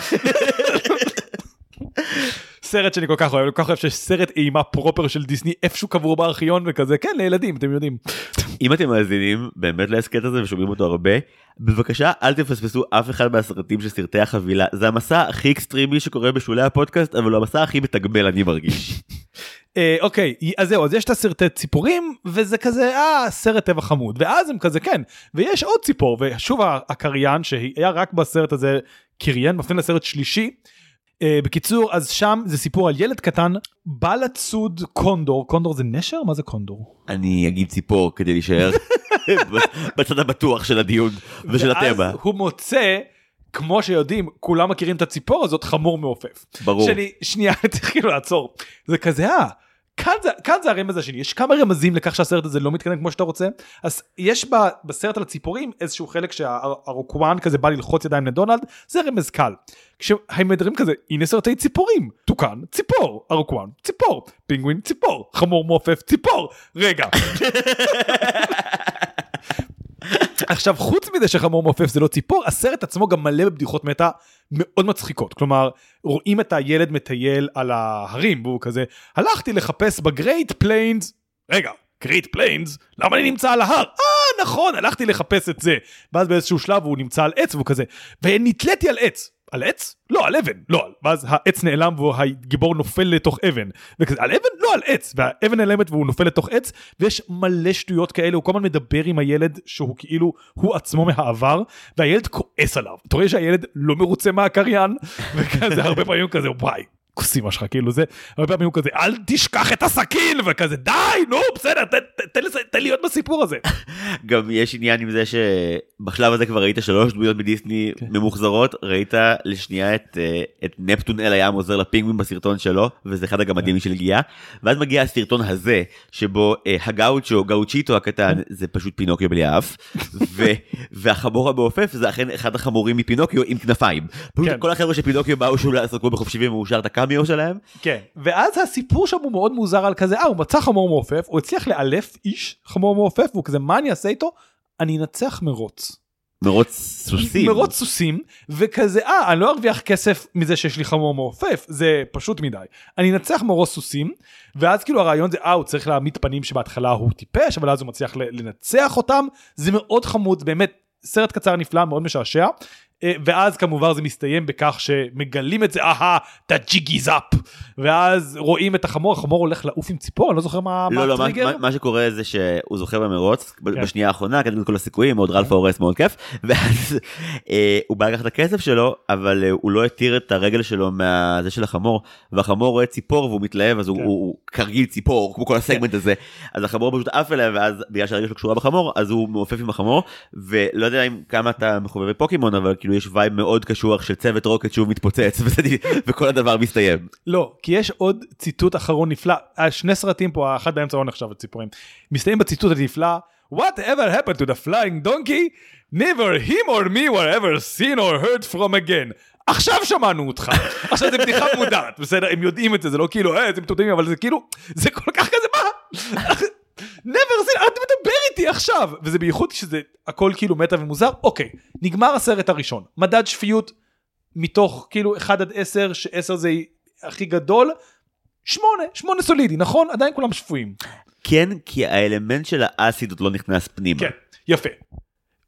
סרט שאני כל כך אוהב, אני כל כך אוהב שיש סרט אימה proper של דיסני איפשהו קבור בארכיון וכזה, כן, לילדים, אתם יודעים. אם אתם מאזינים באמת להסכת הזה ושומעים אותו הרבה, בבקשה אל תפספסו אף אחד מהסרטים של סרטי החבילה, זה המסע הכי אקסטרימי שקורה בשולי הפודקאסט, אבל הוא המסע הכי מתגמל אני מרגיש. *laughs* אה, אוקיי, אז זהו, אז יש את הסרטי ציפורים, וזה כזה, אה, סרט טבע חמוד, ואז הם כזה, כן, ויש עוד ציפור, ושוב הקריין שהיה רק בסרט הזה, קריין, מפנה לסרט שלישי. אה, בקיצור, אז שם זה סיפור על ילד קטן, בא לצוד קונדור, קונדור זה נשר? מה זה קונדור? אני אגיד ציפור כדי להישאר *laughs* בצד הבטוח של הדיון ושל הטבע, ואז הוא מוצא, כמו שיודעים, כולם מכירים את הציפור הזאת, חמור מעופף. ברור. שאני, שנייה, *laughs* צריך כאילו לעצור. זה כזה, אה, כאן זה, כאן זה הרמז השני, יש כמה רמזים לכך שהסרט הזה לא מתקדם כמו שאתה רוצה, אז יש ב, בסרט על הציפורים איזשהו חלק שהאראקואן כזה בא ללחוץ ידיים לדונלד, זה רמז קל. כשהם מדברים כזה, הנה סרטי ציפורים, טוקן, ציפור, האראקואן, ציפור, פינגווין, ציפור, חמור מעופף, ציפור, רגע. *laughs* עכשיו חוץ מזה שחמור מעופף זה לא ציפור הסרט עצמו גם מלא בבדיחות מטא מאוד מצחיקות. כלומר רואים את הילד מטייל על ההרים והוא כזה הלכתי לחפש ב Great Plains. רגע Great Plains? למה אני נמצא על ההר? אה נכון הלכתי לחפש את זה. ואז באיזשהו שלב הוא נמצא על עץ והוא כזה ונתליתי על עץ על עץ? לא, על אבן. לא, ואז העץ נעלם והגיבור נופל לתוך אבן. וכזה, על אבן? לא, על עץ. והאבן נעלמת והוא נופל לתוך עץ, ויש מלא שטויות כאלה, הוא כל הזמן מדבר עם הילד שהוא כאילו, הוא עצמו מהעבר, והילד כועס עליו. אתה רואה שהילד לא מרוצה מהקריין, וכזה הרבה פעמים כזה, וואי, כוס אמא שלך כאילו זה הרבה פעמים הוא כזה אל תשכח את הסכין וכזה די נו בסדר תן לי להיות בסיפור הזה. *laughs* גם יש עניין עם זה שבשלב הזה כבר ראית שלוש דמויות מדיסני כן. ממוחזרות ראית לשנייה את אה, את נפטון אל הים עוזר לפינגווין בסרטון שלו וזה אחד הגמדים כן. של גיאה ואז מגיע הסרטון הזה שבו אה, הגאוצ'ו גאוצ'יטו הקטן זה פשוט פינוקיו בלי אף *laughs* והחמור המעופף זה אכן אחד החמורים מפינוקיו עם כנפיים. כן. כל החבר'ה של פינוקיו באו שוב לעשות כמו בחופשי ומאושר את הקאמיו שלהם. כן, ואז הסיפור שם הוא מאוד מוזר על כזה, אה, הוא מצא חמור מעופף, הוא הצליח לאלף איש חמור מעופף, והוא כזה, מה אני אעשה איתו? אני אנצח מרוץ. מרוץ סוסים. מרוץ סוסים, וכזה, אה, אני לא ארוויח כסף מזה שיש לי חמור מעופף, זה פשוט מדי. אני אנצח מרוץ סוסים, ואז כאילו הרעיון זה, אה, הוא צריך להעמיד פנים שבהתחלה הוא טיפש, אבל אז הוא מצליח לנצח אותם, זה מאוד חמוד, באמת, סרט קצר נפלא, מאוד משעשע. אה, ואז כמובן זה מסתיים בכך שמגלים את זה, אהה, אתה ג'יגי זאפ. ואז רואים את החמור, החמור הולך לעוף עם ציפור, אני לא זוכר מה לא, לא, מה, מה שקורה זה שהוא זוכה במרוץ, כן. בשנייה האחרונה, כתוב את כל הסיכויים, מאוד רלפה הורס, מאוד כיף, *laughs* ואז אה, הוא בא לקחת את הכסף שלו, אבל אה, הוא לא התיר את הרגל שלו מהזה של החמור, והחמור רואה ציפור והוא מתלהב, אז כן. הוא, הוא כרגיל ציפור, כמו כל הסגמנט כן. הזה, אז החמור פשוט עף אליה, ואז בגלל שהרגל שלו קשורה בחמור, אז הוא מעופף עם החמור, ולא יודע אם כמה אתה מחובבי פוקימון, אבל כאילו יש vibe מאוד קשוח של צוות רוקט שוב מתפוצץ וכל הדבר מסתיים. לא, כי יש עוד ציטוט אחרון נפלא, אה, שני סרטים פה, האחד באמצע לא נחשב ציפורים. מסתיים בציטוט הנפלא, Whatever happened to the flying donkey? neither him nor me were ever seen or heard from again. עכשיו שמענו אותך. עכשיו זה בדיחה מודעת, בסדר? הם יודעים את זה, זה לא כאילו, אה, איזה מטומטמים, אבל זה כאילו, זה כל כך כזה, מה? Never seen, אתה מדבר איתי עכשיו. וזה בייחוד שזה הכל כאילו מטה ומוזר. אוקיי, נגמר הסרט הראשון. מדד שפיות מתוך כאילו 1 עד 10, ש-10 זה הכי גדול. 8, 8 סולידי, נכון? עדיין כולם שפויים. כן, כי האלמנט של האסיד עוד לא נכנס פנימה. כן, יפה.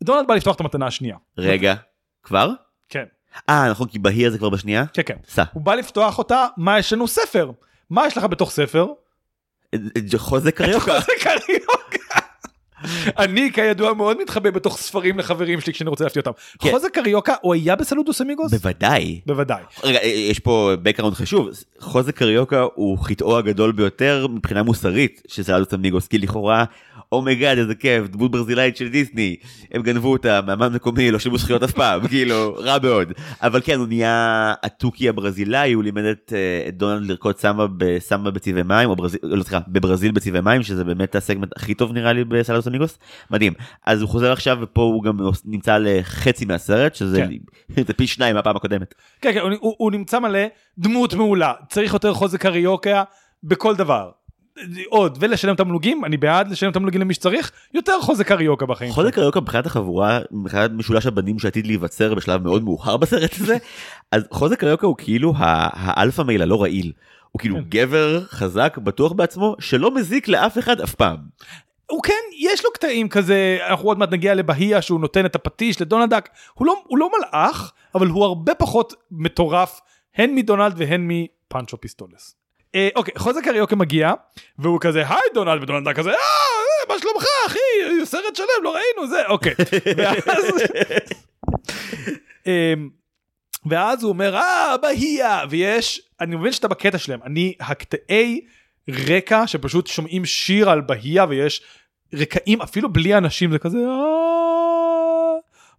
דונלד בא לפתוח את המתנה השנייה. רגע, כבר? כן. אה, נכון, כי בהיר זה כבר בשנייה? כן, כן. סע. הוא בא לפתוח אותה, מה יש לנו ספר? מה יש לך בתוך ספר? חוזה קריוקה. חוזה קריוקה. אני כידוע מאוד מתחבא בתוך ספרים לחברים שלי כשאני רוצה להפתיע אותם. כן. חוזה קריוקה הוא היה בסלודוס אמיגוס? בוודאי. בוודאי. רגע יש פה background חשוב חוזה קריוקה הוא חטאו הגדול ביותר מבחינה מוסרית של סלודוס אמיגוס כי לכאורה oh my god איזה כיף דמות ברזילאית של דיסני הם גנבו אותה מאמן מקומי לא שילמו זכויות אף פעם *laughs* כאילו רע מאוד אבל כן הוא נהיה התוכי הברזילאי הוא לימד את, אה, את דונלד לרקוד סמבה בסמבה בצבעי מים או ברזיל, לא סליחה בברזיל בצבעי מים שזה באמת הסגמנט הכי טוב נראה לי בסלודוס אמיגוס מדהים אז הוא חוזר עכשיו ופה הוא גם נמצא לחצי מהסרט שזה כן. *laughs* פי שניים מהפעם הקודמת. כן, כן הוא, הוא נמצא מלא דמות מעולה צריך יותר חוזק קריוקה בכל דבר. עוד ולשלם תמלוגים אני בעד לשלם תמלוגים למי שצריך יותר חוזק קריוקה בחיים. חוזה קריוקה מבחינת החבורה מבחינת משולש הבנים שעתיד להיווצר בשלב מאוד מאוחר בסרט הזה אז חוזה קריוקה הוא כאילו ה alpha male הלא רעיל. הוא כאילו כן. גבר חזק בטוח בעצמו שלא מזיק לאף אחד אף פעם. הוא כן יש לו קטעים כזה אנחנו עוד מעט נגיע לבאהיה שהוא נותן את הפטיש לדונלד דאק הוא לא הוא לא מלאך אבל הוא הרבה פחות מטורף הן מדונלד והן מפאנצ'ו פיסטולס. אה, אוקיי חוזה קריוקה מגיע והוא כזה היי דונלד ודונלד כזה אה, אה מה שלומך אחי? סרט שלם לא ראינו זה. אוקיי. *laughs* ואז, אה, ואז הוא אומר אה בהייה. ויש אני מבין שאתה בקטע שלהם אני הקטעי רקע שפשוט שומעים שיר על בהייה ויש רקעים אפילו בלי אנשים זה כזה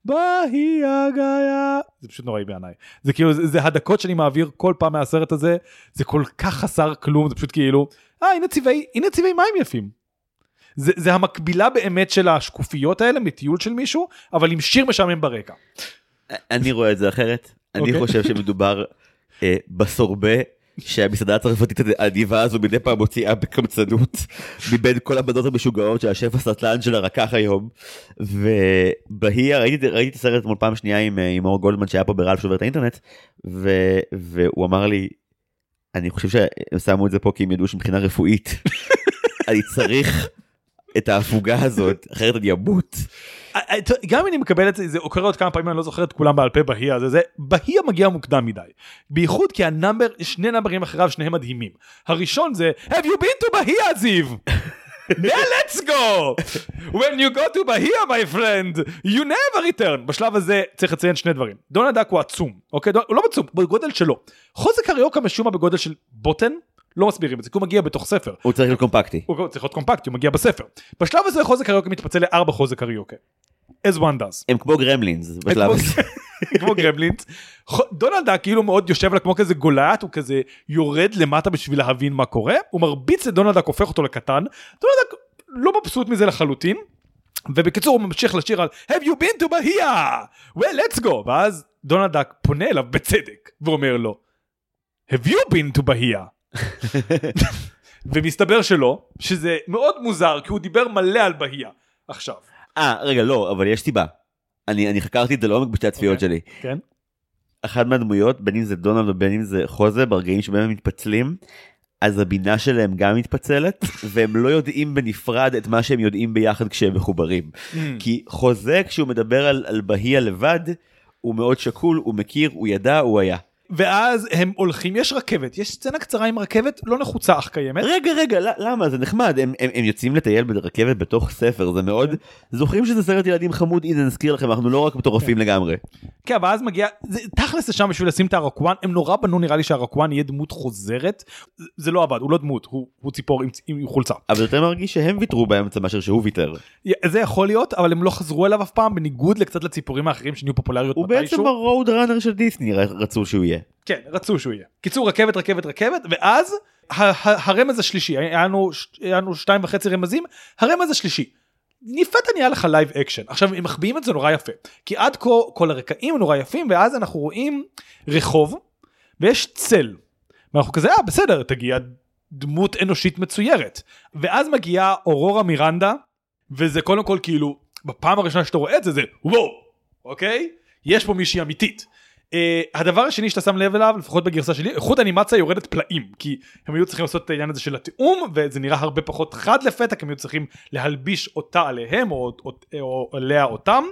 בהייה גאיה זה פשוט נוראי בעיניי זה כאילו זה, זה הדקות שאני מעביר כל פעם מהסרט הזה זה כל כך חסר כלום זה פשוט כאילו אה הנה צבעי, הנה צבעי מים יפים. זה, זה המקבילה באמת של השקופיות האלה מטיול של מישהו, אבל עם שיר משעמם ברקע. אני רואה את זה אחרת. אני אוקיי. חושב שמדובר אה, בסורבה שהמסעדה הצרפתית האדיבה הזו מדי פעם מוציאה בקמצנות מבין כל הבנות המשוגעות שהשף הסטלן שלה רקח היום. ובהיא ראיתי ראיתי את הסרט אתמול פעם שנייה עם אה, עם אור גולדמן שהיה פה ברעל שובר את האינטרנט ו, והוא אמר לי אני חושב שהם שמו את זה פה כי הם ידעו שמבחינה רפואית *laughs* אני צריך את ההפוגה הזאת אחרת אני אמות. אה, אה, גם אם אני מקבל את זה, זה קורה עוד כמה פעמים, אני לא זוכר את כולם בעל פה באהיה הזה, זה, באהיה מגיע מוקדם מדי. בייחוד כי ה number, שני נאמברים אחריו, שניהם מדהימים. הראשון זה, have you been to Bahia זיו? Yeah, *laughs* let's go! When you go to Bahia, my friend, you never return. בשלב הזה צריך לציין שני דברים. דונלד דאק הוא עצום, אוקיי? דונ- הוא לא עצום, בגודל שלו. חוזה קריוקה משום מה בגודל של בוטן, לא מסבירים את זה, כי הוא מגיע בתוך ספר. הוא צריך להיות קומפקטי. הוא צריך להיות קומפקטי, הוא מגיע בספר. בשלב הזה חוזה קריוקה מתפצל לארבע חוזה קריוקה. As one does. הם כמו גרמלינס בשלב הזה. כמו *laughs* גרמלינס. דונלד דאק כאילו מאוד יושב לה כמו כזה גוליית, הוא כזה יורד למטה בשביל להבין מה קורה, הוא מרביץ לדונלד דאק, הופך אותו לקטן. דונלד דאק לא מבסוט מזה לחלוטין. ובקיצור הוא ממשיך לשיר על have you been to Bahia? well let's go ואז דונלד דאק פונה אליו בצדק ואומר לו have you been to Bahia? *laughs* ומסתבר שלא שזה מאוד מוזר כי הוא דיבר מלא על בהיה עכשיו אה רגע לא אבל יש סיבה. אני אני חקרתי את זה לעומק בשתי הצפיות אוקיי. שלי. כן אחת מהדמויות בין אם זה דונלד ובין אם זה חוזה ברגעים שבהם הם מתפצלים. אז הבינה שלהם גם מתפצלת *laughs* והם לא יודעים בנפרד את מה שהם יודעים ביחד כשהם מחוברים. כי חוזה כשהוא מדבר על, על בהייה לבד הוא מאוד שקול הוא מכיר הוא ידע הוא היה. ואז הם הולכים יש רכבת יש סצנה קצרה עם רכבת לא נחוצה אך קיימת רגע רגע למה זה נחמד הם, הם, הם יוצאים לטייל ברכבת בתוך ספר זה מאוד זוכרים שזה סרט ילדים חמוד הנה נזכיר לכם אנחנו לא רק מטורפים לגמרי. כן אבל אז מגיע זה, תכלס לשם בשביל לשים את הרקואן הם נורא בנו נראה לי שהרקואן יהיה דמות חוזרת זה- לא עבד הוא לא דמות הוא, הוא ציפור עם, עם חולצה אבל יותר מרגיש שהם ויתרו באמצע מאשר שהוא ויתר. זה יכול להיות אבל הם לא חזרו אליו אף פעם בניגוד לקצת לציפורים האחרים שנהיו פופולריות הוא בעצם מתישהו. הרוד ראנר של דיסני רצו שהוא יהיה. כן רצו שהוא יהיה. קיצור רכבת רכבת רכבת ואז הרמז השלישי היה לנו שתיים וחצי רמזים הרמז השלישי. לפתע נהיה לך live action עכשיו הם מחביאים את זה נורא יפה כי עד כה כל הרקעים נורא יפים ואז אנחנו רואים רחוב ויש צל. ואנחנו כזה אה בסדר תגיע דמות אנושית מצוירת. ואז מגיעה אורורה מירנדה וזה קודם כל כאילו בפעם הראשונה שאתה רואה את זה זה וואו אוקיי? יש פה מישהי אמיתית. Uh, הדבר השני שאתה שם לב אליו לפחות בגרסה שלי איכות אנימציה יורדת פלאים כי הם היו צריכים לעשות את העניין הזה של התיאום וזה נראה הרבה פחות חד לפתע כי הם היו צריכים להלביש אותה עליהם או, או, או עליה אותם.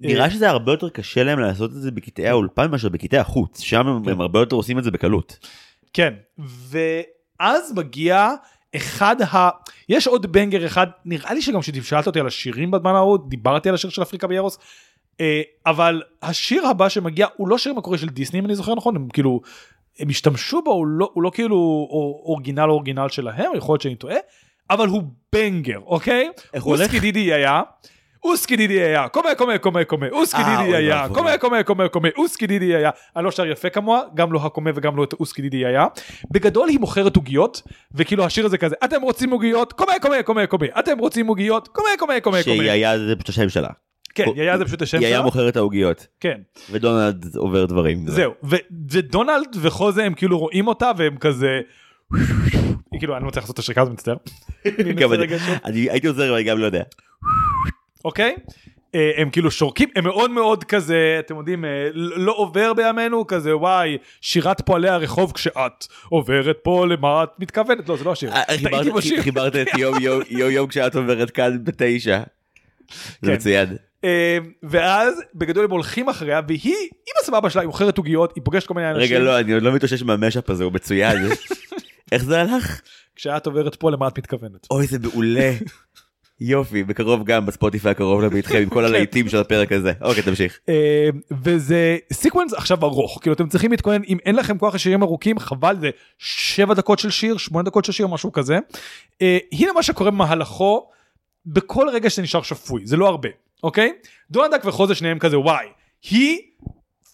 נראה שזה הרבה יותר קשה להם לעשות את זה בקטעי האולפן מאשר בקטעי החוץ שם הם- הם הרבה יותר עושים את זה בקלות. כן ואז מגיע אחד ה... יש עוד בנגר אחד נראה לי שגם כששאלת אותי על השירים בזמן ההוא דיברתי על השיר של אפריקה ביארוס אה, אבל השיר הבא שמגיע הוא לא שיר מקורי של דיסני אם אני זוכר נכון הם כאילו הם השתמשו בו הוא לא, הוא לא כאילו אור- אורגינל אורגינל שלהם יכול להיות שאני טועה אבל הוא בנגר אוקיי איך הוא הולך? אוסקי דידי היה אוסקי דידי היה קומה קומה קומה קומה אוסקי אה, דידי היה. קומה קומה קומה קומה אוסקי דידי היה אני לא שר יפה כמוה גם לא הקומה וגם לא את אוסקי דידי היה בגדול היא מוכרת עוגיות וכאילו השיר הזה כזה אתם רוצים עוגיות קומה קומה קומה קומה אתם רוצים עוגיות קומה קומה קומה קומה שיהיה זה פשוט השם שלה. כן יהיה זה פשוט השם שלה מוכרת העוגיות כן ודונלד עובר דברים. זהו ודונלד וחוזה הם כאילו רואים אותה והם כזה כאילו אני לא מצליח לעשות את השריקה הזאת מצטער. *laughs* אני הייתי עוזר אבל אני גם לא יודע. אוקיי? אה, הם כאילו שורקים הם מאוד מאוד כזה אתם יודעים אה, לא עובר בימינו כזה וואי שירת פועלי הרחוב כשאת עוברת פה למה את מתכוונת לא זה לא השיר אה, חיברת- את יום יום יום יום כשאת עוברת כאן בתשע. זה כן. מצוין. אה, ואז בגדול הם הולכים אחריה והיא עם הסבבה שלה היא מוכרת עוגיות היא פוגשת כל מיני אנשים רגע לא אני עוד לא מתאושש מה mashup הזה הוא מצוין. *laughs* איך זה הלך? כשאת עוברת פה למה את מתכוונת. אוי זה מעולה. יופי בקרוב גם בספוטיפיי הקרוב לביתכם עם כל *laughs* הלהיטים של הפרק הזה. אוקיי תמשיך. אה, וזה sequence עכשיו ארוך כאילו אתם צריכים להתכונן אם אין לכם כוח לשירים ארוכים חבל זה 7 דקות של שיר 8 דקות של שיר משהו כזה. אה, הנה מה שקורה במהלכו בכל רגע שנשאר שפוי זה לא הרבה אוקיי דונלד דאק וחוזה שניהם כזה וואי היא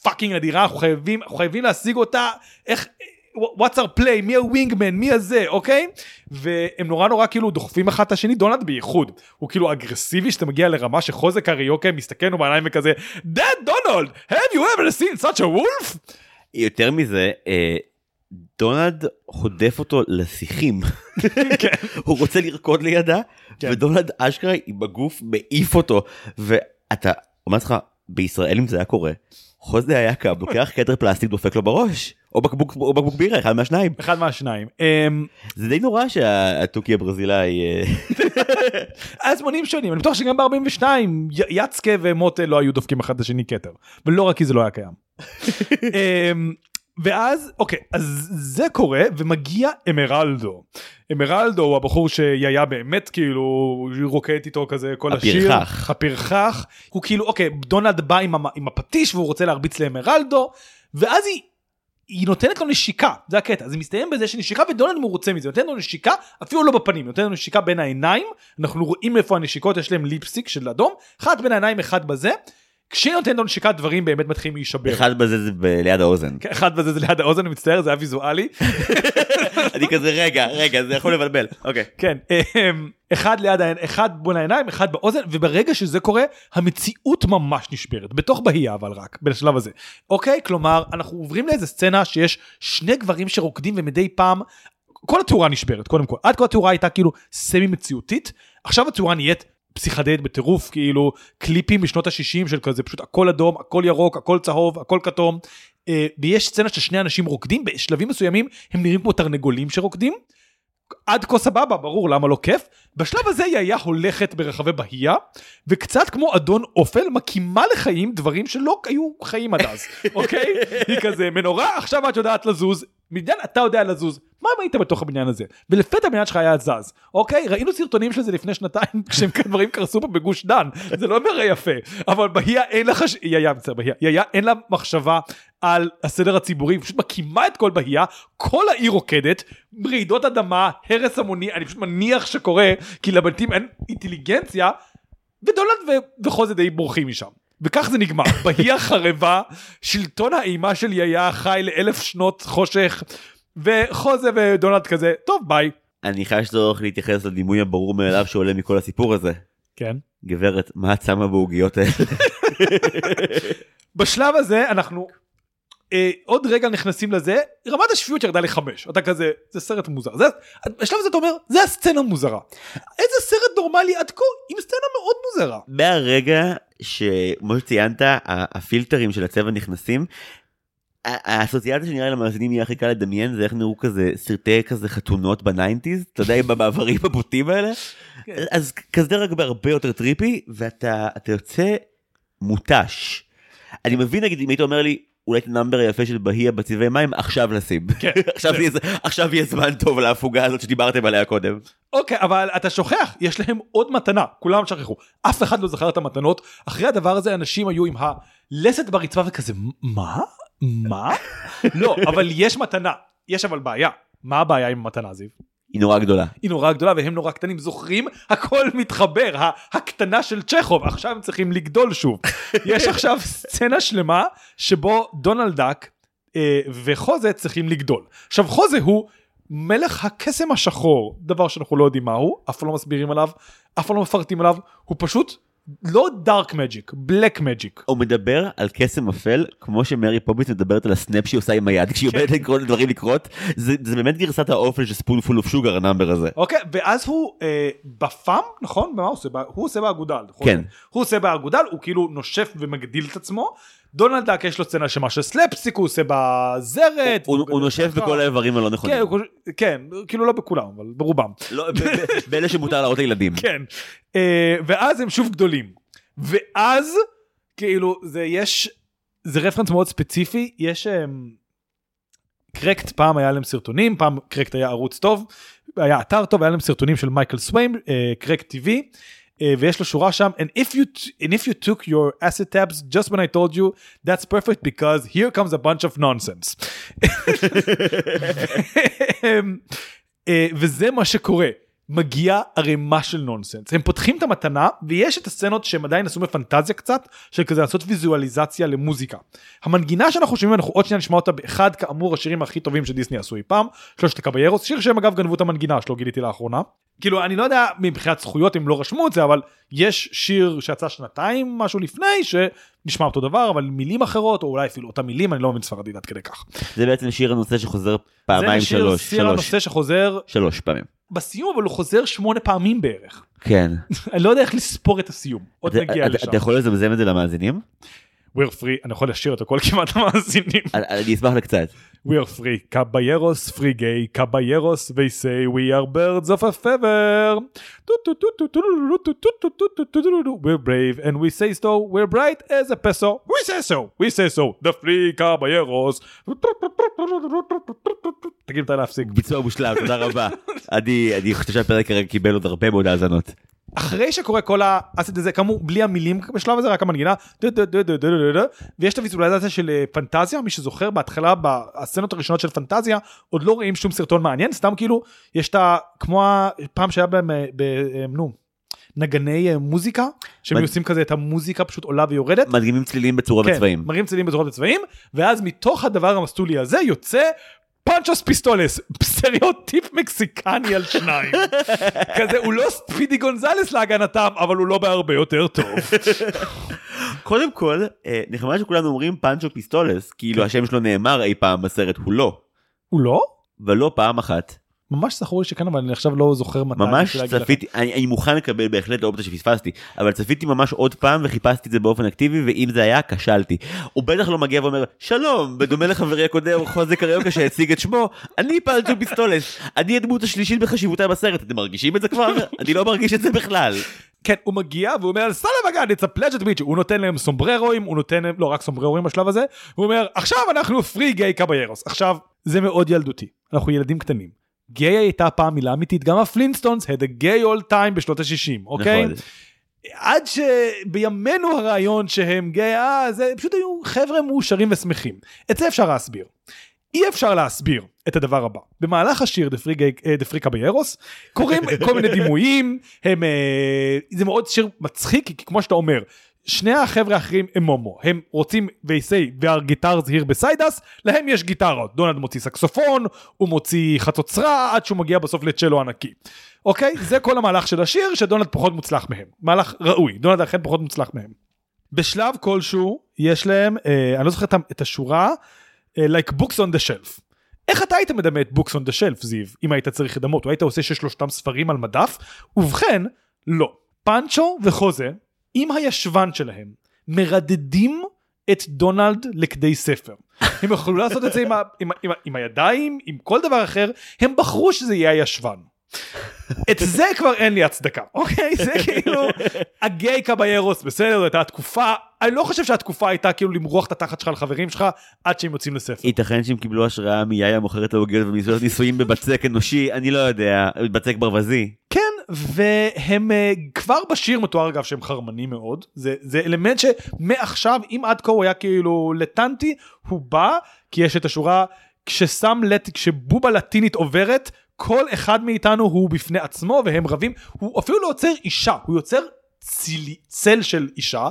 fucking אדירה אנחנו חייבים אנחנו חייבים להשיג אותה איך what's our play, מי ה wingman, מי הזה, אוקיי? והם נורא נורא כאילו דוחפים אחד את השני, דונלד בייחוד. הוא כאילו אגרסיבי שאתה מגיע לרמה שחוזה קריוקה מסתכל לו בעיניים וכזה, Dad דונלד, have you ever seen such a wolf? יותר מזה, אה, דונלד הודף אותו לשיחים. הוא רוצה לרקוד לידה, כן. ודונלד אשכרה עם הגוף מעיף אותו. ואתה, אומר לך, בישראל אם זה היה קורה, חוזה היה קם, לוקח כתר פלסטיק דופק לו בראש. או בקבוק, או בקבוק בירה, אחד מהשניים. אחד מהשניים. אמ, זה די נורא שהתוכי הברזילאי... אה, *laughs* אז זמנים שונים, אני בטוח שגם ב-42 יצקה ומוטה לא היו דופקים אחד את השני כתר. ולא רק כי זה לא היה קיים. *laughs* ואז אוקיי אז זה קורה ומגיע אמרלדו. אמרלדו הוא הבחור שהיה באמת כאילו רוקד איתו כזה כל השיר. הפרחח. הפרחח. הוא כאילו אוקיי דונלד בא עם, המ- עם הפטיש והוא רוצה להרביץ לאמרלדו ואז היא. היא נותנת לו נשיקה זה הקטע זה מסתיים בזה שנשיקה ודונלד מרוצה מזה נותן לו נשיקה אפילו לא בפנים נותן לו נשיקה בין העיניים אנחנו רואים איפה הנשיקות יש להם ליפסיק של אדום אחד בין העיניים אחד בזה. כשהיא נותנת לו נשיקה דברים באמת מתחילים להישבר. אחד בזה זה ב- ליד האוזן. כן, אחד בזה זה ליד האוזן אני מצטער זה היה ויזואלי *laughs* אני כזה רגע רגע זה יכול לבלבל אוקיי. כן אמ, אחד ליד העין אחד בין העיניים אחד באוזן וברגע שזה קורה המציאות ממש נשברת בתוך בהייה אבל רק בשלב הזה אוקיי כלומר אנחנו עוברים לאיזה סצנה שיש שני גברים שרוקדים ומדי פעם כל התאורה נשברת קודם כל עד כה התאורה הייתה כאילו סמי מציאותית עכשיו התאורה נהיית פסיכדלית בטירוף כאילו קליפים משנות ה-60 של כזה פשוט הכל אדום הכל ירוק הכל צהוב הכל כתום. אה, ויש סצנה ששני אנשים רוקדים בשלבים מסוימים הם נראים כמו תרנגולים שרוקדים. עד כה סבבה ברור למה לא כיף? בשלב הזה היא היה הולכת ברחבי בהייה וקצת כמו אדון אופל מקימה לחיים דברים שלא היו חיים עד אז אוקיי? היא כזה מנורה עכשיו את יודעת לזוז בניין אתה יודע לזוז. מה אם היית בתוך הבניין הזה? ולפתע הבניין שלך היה זז אוקיי? ראינו סרטונים של זה לפני שנתיים *laughs* כשהם דברים קרסו פה בגוש דן. זה לא מראה יפה אבל בהייה אין לה חש... היא היה מצטער בהייה. היא היה אין לה מחשבה על הסדר הציבורי היא פשוט מקימה את כל בהייה כל העיר רוקדת רעידות אדמה הרס המוני אני פשוט מניח שקורה כי לבתים אין אינטליגנציה ודונלד ו- וחוזה די בורחים משם. וכך זה נגמר, *laughs* בהייה חרבה, שלטון האימה של יאיה חי לאלף שנות חושך, וחוזה ודונלד כזה, טוב ביי. אני חייב שצורך להתייחס לדימוי הברור מאליו שעולה מכל הסיפור הזה. כן. גברת, מה את שמה בעוגיות האלה? *laughs* בשלב הזה אנחנו אה, עוד רגע נכנסים לזה, רמת השפיות ירדה לחמש, אתה כזה, זה סרט מוזר. זה, בשלב הזה אתה אומר, זה הסצנה מוזרה. איזה סרט נורמלי עד כה עם סצנה מאוד מוזרה. מהרגע שכמו שציינת הפילטרים של הצבע נכנסים. האסוציאציה שנראה לי למאזינים יהיה הכי קל לדמיין זה איך נראו כזה סרטי כזה חתונות ב nineties אתה יודע עם המעברים הבוטים האלה כן. אז כזה רק בהרבה יותר trippy ואתה אתה יוצא מותש. אני מבין נגיד אם היית אומר לי אולי את ה number היפה של באהיה בצבעי מים עכשיו לשים כן. *laughs* עכשיו יהיה ז- עכשיו יהיה זמן טוב להפוגה הזאת שדיברתם עליה קודם. אוקיי, אבל אתה שוכח, יש להם עוד מתנה, כולם שכחו. אף אחד לא זכר את המתנות. אחרי הדבר הזה אנשים היו עם הלסת ברצפה וכזה, מה? מה? *laughs* לא, אבל יש מתנה. יש אבל בעיה. מה הבעיה עם המתנה, זיו? היא נורא גדולה. היא נורא גדולה והם נורא קטנים, זוכרים? הכל מתחבר, הקטנה של צ'כוב, עכשיו הם צריכים לגדול שוב. *laughs* יש עכשיו סצנה שלמה שבו דונלד דאק אה, וחוזה צריכים לגדול. עכשיו חוזה הוא מלך הקסם השחור, דבר שאנחנו לא יודעים מהו, אף פעם לא מסבירים עליו, אף פעם לא מפרטים עליו, הוא פשוט לא dark magic, black magic. הוא מדבר על קסם אפל כמו שמרי פופינס מדברת על ה snap שהיא עושה עם היד כשהיא כן. עומדת לקרוא לדברים לקרות זה, זה באמת גרסת האופל של spoonful of sugar ה number הזה. אוקיי, ואז הוא אה, בפאם, נכון? ומה הוא עושה? הוא עושה באגודל. נכון? כן. הוא עושה באגודל, הוא כאילו נושף ומגדיל את עצמו. דונלד דאק יש לו סצנה שמה של סלפסטיק, הוא עושה בזרת. הוא, הוא נושף בכל האיברים הלא נכונים. כן, הוא- כן, כאילו לא בכולם, אבל ברובם. לא, באלה שמותר להראות לילדים. *laughs* כן. אה, ואז הם שוב גדולים. ואז, כאילו, זה יש, זה reference מאוד ספציפי, יש... אמ, Cracked פעם היה להם סרטונים, פעם Cracked היה ערוץ טוב, היה אתר טוב, היה להם סרטונים של מייקל סוויים, Cracked TV, אה, ויש לו שורה שם, and if you, and if you took your acid tabs just when I told you, that's perfect because here comes a bunch of nonsense. אה, וזה מה שקורה. מגיע ערימה של נונסנס הם פותחים את המתנה ויש את הסצנות שהם עדיין עשו בפנטזיה קצת של כזה לעשות ויזואליזציה למוזיקה. המנגינה שאנחנו שומעים אנחנו עוד שניה נשמע אותה באחד כאמור השירים הכי טובים שדיסני עשו אי פעם שלושת הקביירוס שיר שהם אגב גנבו את המנגינה שלא גיליתי לאחרונה. כאילו אני לא יודע מבחינת זכויות הם לא רשמו את זה אבל יש שיר שיצא שנתיים משהו לפני שנשמע אותו דבר אבל מילים אחרות או אולי אפילו אותם מילים אני לא מבין ספרדית עד כדי כך. זה בעצם שיר הנושא שחוזר פעמיים זה שיר, שלוש. שיר שלוש. הנושא שחוזר שלוש פעמים. בסיום אבל הוא חוזר שמונה פעמים בערך. כן. *laughs* אני לא יודע איך לספור את הסיום עוד נגיע לשם. אתה יכול לזמזם את זה למאזינים? We're free אני יכול לשיר את הכל כמעט למאזינים. אני- אשמח לקצת. We are free caballeros free gay caballeros they say we are birds of a feather. We're brave and we say so we're bright as a peso. We say so we say so the free caballeros. תגיד מתי להפסיק. ביצוע מושלם, תודה רבה. אני חושב שהפרק קיבל עוד הרבה מאוד האזנות. אחרי שקורה כל האסט הזה כאמור בלי המילים בשלב הזה רק המנגינה ויש את הוויזואליזציה של אה, פנטזיה מי שזוכר בהתחלה בסצנות הראשונות של פנטזיה עוד לא רואים שום סרטון מעניין סתם כאילו יש את ה... כמו הפעם שהיה בהם אה. אה, נו. נגני מוזיקה שהם מד- עושים כזה את המוזיקה פשוט עולה ויורדת. מדגימים צלילים בצורה כן, וצבעים. מראים צלילים בצורות וצבעים ואז מתוך הדבר המסטולי הזה יוצא פאנצ'וס פיסטולס סטריאוטיפ מקסיקני על שניים כזה הוא לא ספידי גונזלס להגנתם אבל הוא לא בהרבה יותר טוב קודם כל, אה, נחמד שכולנו אומרים פאנצ'ו פיסטולס, כאילו כן. השם שלו נאמר אי פעם בסרט, הוא לא. הוא לא ולא פעם אחת. ממש זכור לי שכן אבל אני עכשיו לא זוכר מתי ממש. צפיתי, אני, אני מוכן לקבל בהחלט האופציה שפספסתי, אבל צפיתי ממש עוד פעם וחיפשתי את זה באופן אקטיבי, ואם זה היה, כשלתי. הוא בטח לא מגיע ואומר, שלום, בדומה לחברי הקודם, *laughs* חוזה קריוקה שהציג את שמו, אני פאנצ'ו פיסטולס, אני הדמות השלישית בחשיבותה בסרט, אתם מרגישים את זה כבר? *laughs* אני לא מרגיש את זה בכלל. כן הוא מגיע והוא אומר סלם אגן it's a pleasure to meet you הוא נותן להם סומבררואים הוא נותן להם לא רק סומבררואים בשלב הזה הוא אומר עכשיו אנחנו three gay caballeros עכשיו זה מאוד ילדותי אנחנו ילדים קטנים. גיי הייתה פעם מילה אמיתית גם הפלינסטונס had a gay old time בשנות ה-60 אוקיי. נכון. עד שבימינו הרעיון שהם גיי אה זה פשוט היו חבר'ה מאושרים ושמחים את זה אפשר להסביר. אי אפשר להסביר את הדבר הבא במהלך השיר דה פרי, קביירוס קורים כל מיני *laughs* דימויים הם אה, זה מאוד שיר מצחיק כי כמו שאתה אומר שני החבר'ה האחרים הם מומו הם רוצים they say they are guitars here beside us להם יש גיטרות. דונלד מוציא סקסופון הוא מוציא חצוצרה עד שהוא מגיע בסוף לצ'לו ענקי. אוקיי? זה כל המהלך של השיר שדונלד פחות מוצלח מהם. מהלך ראוי. דונלד אכן פחות מוצלח מהם. בשלב כלשהו יש להם אה, אני לא זוכר את השורה אה, like books on the shelf. איך אתה היית מדמה את books on the shelf זיו אם היית צריך לדמות? או היית עושה ששלושתם ספרים על מדף? ובכן לא. פאנצ'ו וחוזה עם הישבן שלהם מרדדים את דונלד לכדי ספר. הם יכולו לעשות את זה עם, ה, עם, עם, עם הידיים עם כל דבר אחר הם בחרו שזה יהיה הישבן. את זה כבר אין לי הצדקה אוקיי זה כאילו הגיי קביירוס בסדר הייתה תקופה אני לא חושב שהתקופה הייתה כאילו למרוח את התחת שלך לחברים שלך עד שהם יוצאים לספר. ייתכן שהם קיבלו השראה מיאיה מוכרת העוגיות וניסויות ניסויים בבצק אנושי, אני לא יודע, בצק ברווזי. כן והם אה, כבר בשיר מתואר אגב שהם חרמנים מאוד זה זה אלמנט שמעכשיו אם עד כה הוא היה כאילו לטנטי הוא בא כי יש את השורה כש some Lat כשבובה לטינית עוברת כל אחד מאיתנו הוא בפני עצמו והם רבים הוא אפילו לא יוצר אישה הוא יוצר צילי, צל של אישה.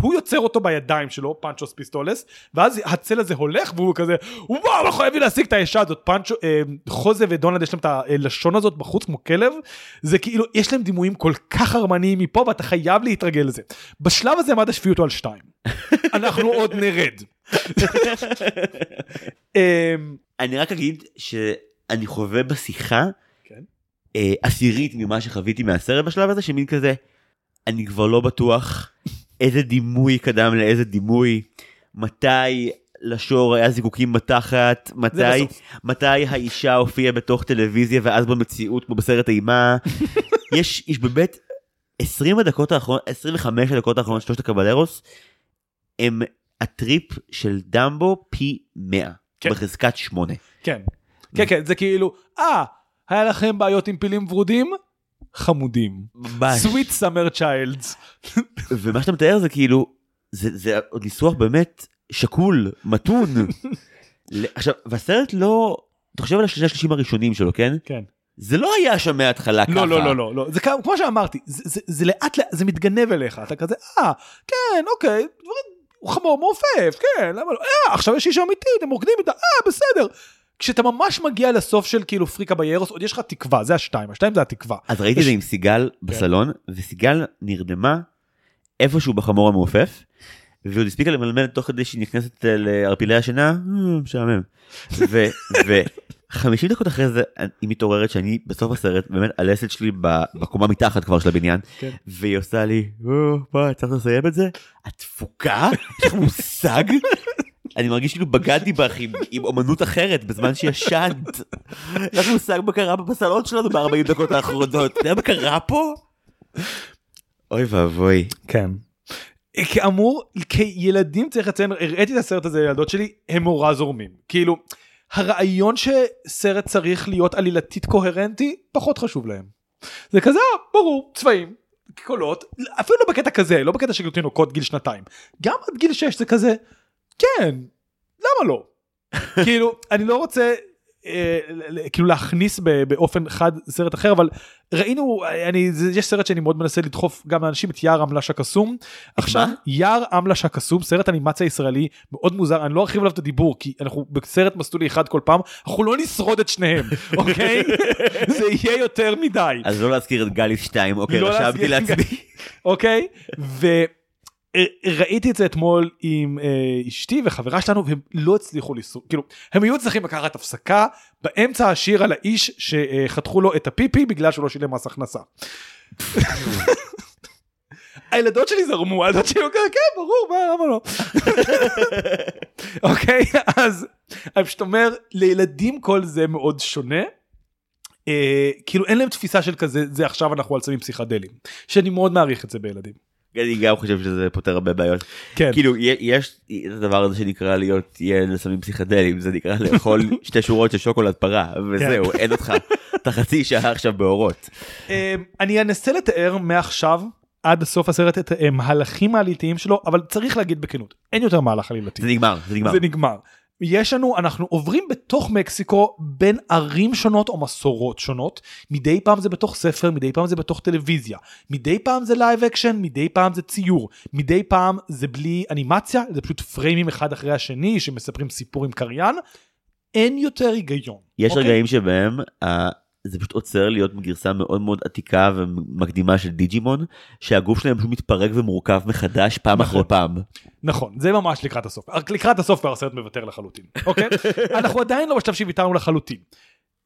הוא יוצר אותו בידיים שלו פאנצ'וס פיסטולס ואז הצל הזה הולך והוא כזה וואו אנחנו חייבים להשיג את האישה הזאת. פאנצ'ו אה, חוזה ודונלד יש להם את הלשון הזאת בחוץ כמו כלב. זה כאילו יש להם דימויים כל כך חרמניים מפה ואתה חייב להתרגל לזה. בשלב הזה עמד השפיעו אותו על שתיים. *laughs* אנחנו עוד נרד. *laughs* אמ, אני רק אגיד שאני חווה בשיחה כן. אה, עשירית ממה שחוויתי מהסרט בשלב הזה, שמין כזה, אני כבר לא בטוח איזה דימוי קדם לאיזה דימוי, מתי לשור היה זיקוקים בתחת, מתי. מתי האישה הופיעה בתוך טלוויזיה ואז במציאות כמו בסרט אימה. *laughs* יש, יש באמת 20 הדקות האחרונות, 25 הדקות האחרונות של שלושת הקבלרוס, הם הטריפ של דמבו פי 100, כן. בחזקת 8. כן כן כן זה כאילו אה היה לכם בעיות עם פילים ורודים חמודים ממש. sweet summer childs ומה שאתה מתאר זה כאילו, זה, זה עוד ניסוח באמת שקול, מתון. *laughs* עכשיו, והסרט לא, אתה חושב על השלושה השלישים הראשונים שלו, כן? כן זה לא היה שם מההתחלה ככה. לא, לא, לא, לא, לא, זה כמו כמו שאמרתי, זה, זה, זה לאט לאט, זה מתגנב אליך, אתה כזה, אה, כן, אוקיי, דברים, הוא חמור מעופף, כן, למה לא, אה, עכשיו יש איש אמיתית, הם רוקדים איתה, אה, בסדר. כשאתה ממש מגיע לסוף של כאילו פריקה ביירוס, עוד יש לך תקווה, זה השתיים, השתיים זה התקווה. אז ראיתי את זה עם סיגל בסלון, וסיגל נרדמה איפשהו בחמור המעופף, ועוד הספיקה למלמל תוך כדי שהיא נכנסת לערפילי השינה, "אה, משעמם. ו-50 *laughs* דקות אחרי זה היא מתעוררת שאני בסוף הסרט באמת הלסת שלי בקומה מתחת כבר של הבניין כן. והיא עושה לי "או, מה צריך לסיים את זה? את תפוקה? יש לך מושג? אני מרגיש כאילו בגדתי בך עם, עם אומנות אחרת בזמן שישנת. *laughs* יש לך מושג מה קרה בסלון שלנו ב-40 דקות האחרונות. אתה יודע מה קרה פה? אוי ואבוי. כן. כאמור, כילדים צריך לציין, הראיתי את הסרט הזה לילדות שלי, הם נורא זורמים. כאילו, הרעיון שסרט צריך להיות עלילתית קוהרנטי, פחות חשוב להם. זה כזה, אה, ברור, צבעים, קולות, אפילו לא בקטע כזה, לא בקטע של תינוקות גיל שנתיים. גם עד גיל 6 זה כזה, כן, למה לא? *laughs* כאילו, אני לא רוצה אה, כאילו להכניס באופן חד סרט אחר אבל ראינו אני יש סרט שאני מאוד מנסה לדחוף גם לאנשים את יער אמל"ש הקסום. עכשיו יער אמל"ש הקסום סרט אנימציה ישראלי מאוד מוזר אני לא ארחיב עליו את הדיבור כי אנחנו בסרט מסלולי אחד כל פעם אנחנו לא נשרוד את שניהם *laughs* אוקיי זה יהיה יותר מדי אז לא להזכיר את גליס 2, אוקיי, לא רשמתי לעצמי. אוקיי וראיתי את זה אתמול עם אה, אשתי וחברה שלנו והם לא הצליחו לשרוד כאילו הם היו צריכים לקחת הפסקה באמצע השיר על האיש שחתכו לו את הפיפי בגלל שהוא לא שילם מס הכנסה. הילדות שלי זרמו, הילדות שלי היו כזה, כן ברור, מה, למה לא? *laughs* אוקיי, אז אני פשוט אומר, לילדים כל זה מאוד שונה. אה, כאילו אין להם תפיסה של כזה, זה עכשיו אנחנו על סמים פסיכדליים. שאני מאוד מעריך את זה בילדים. אני גם חושב שזה פותר הרבה בעיות. כן. כאילו יש את הדבר הזה שנקרא להיות ילד לסמים פסיכדליים זה נקרא לאכול *laughs* שתי שורות של שוקולד פרה וזהו אין אותך *laughs* אתה חצי שעה עכשיו באורות. אה, אני אנסה לתאר מעכשיו עד סוף הסרט את המהלכים העלילתיים שלו, אבל צריך להגיד בכנות, אין יותר מהלך עלילתי. זה נגמר זה נגמר. זה נגמר. יש לנו, אנחנו עוברים בתוך מקסיקו בין ערים שונות או מסורות שונות, מדי פעם זה בתוך ספר, מדי פעם זה בתוך טלוויזיה, מדי פעם זה live action, מדי פעם זה ציור, מדי פעם זה בלי אנימציה, זה פשוט פריימים אחד אחרי השני שמספרים סיפור עם קריין, אין יותר היגיון. יש אוקיי? רגעים שבהם אה, זה פשוט עוצר להיות גרסה מאוד מאוד עתיקה ומקדימה של דיג'ימון שהגוף שלהם פשוט מתפרק ומורכב מחדש פעם נכון. אחרי פעם. נכון, זה ממש לקראת הסוף. רק לקראת הסוף כבר הסרט מוותר לחלוטין, אוקיי? *laughs* אנחנו עדיין לא בשלב שוויתרנו לחלוטין.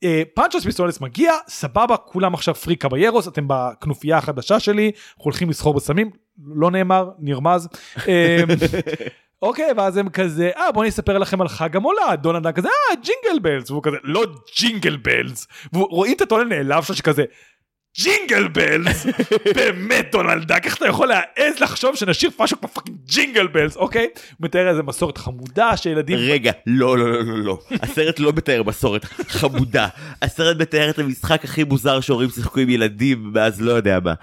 אה, פאנצ'וס פיסטולס מגיע, סבבה, כולם עכשיו three caballeros, אתם בכנופיה החדשה שלי, אנחנו הולכים לסחור בסמים, לא נאמר, נרמז. *laughs* אוקיי, ואז הם כזה, אה בוא אני אספר לכם על חג המולד, דונלד כזה, אה jingle bells, והוא כזה, לא jingle bells, ורואים את הטון הנעלב שלו שכזה, jingle bells, *laughs* באמת דונלד דאק, איך אתה יכול להעז לחשוב שנשאיר משהו כמו fucking jingle bells, אוקיי? הוא מתאר איזה מסורת חמודה שילדים... רגע לא לא לא לא לא הסרט לא מתאר מסורת חמודה הסרט מתאר את המשחק הכי מוזר שהורים שיחקו עם ילדים ואז לא יודע מה.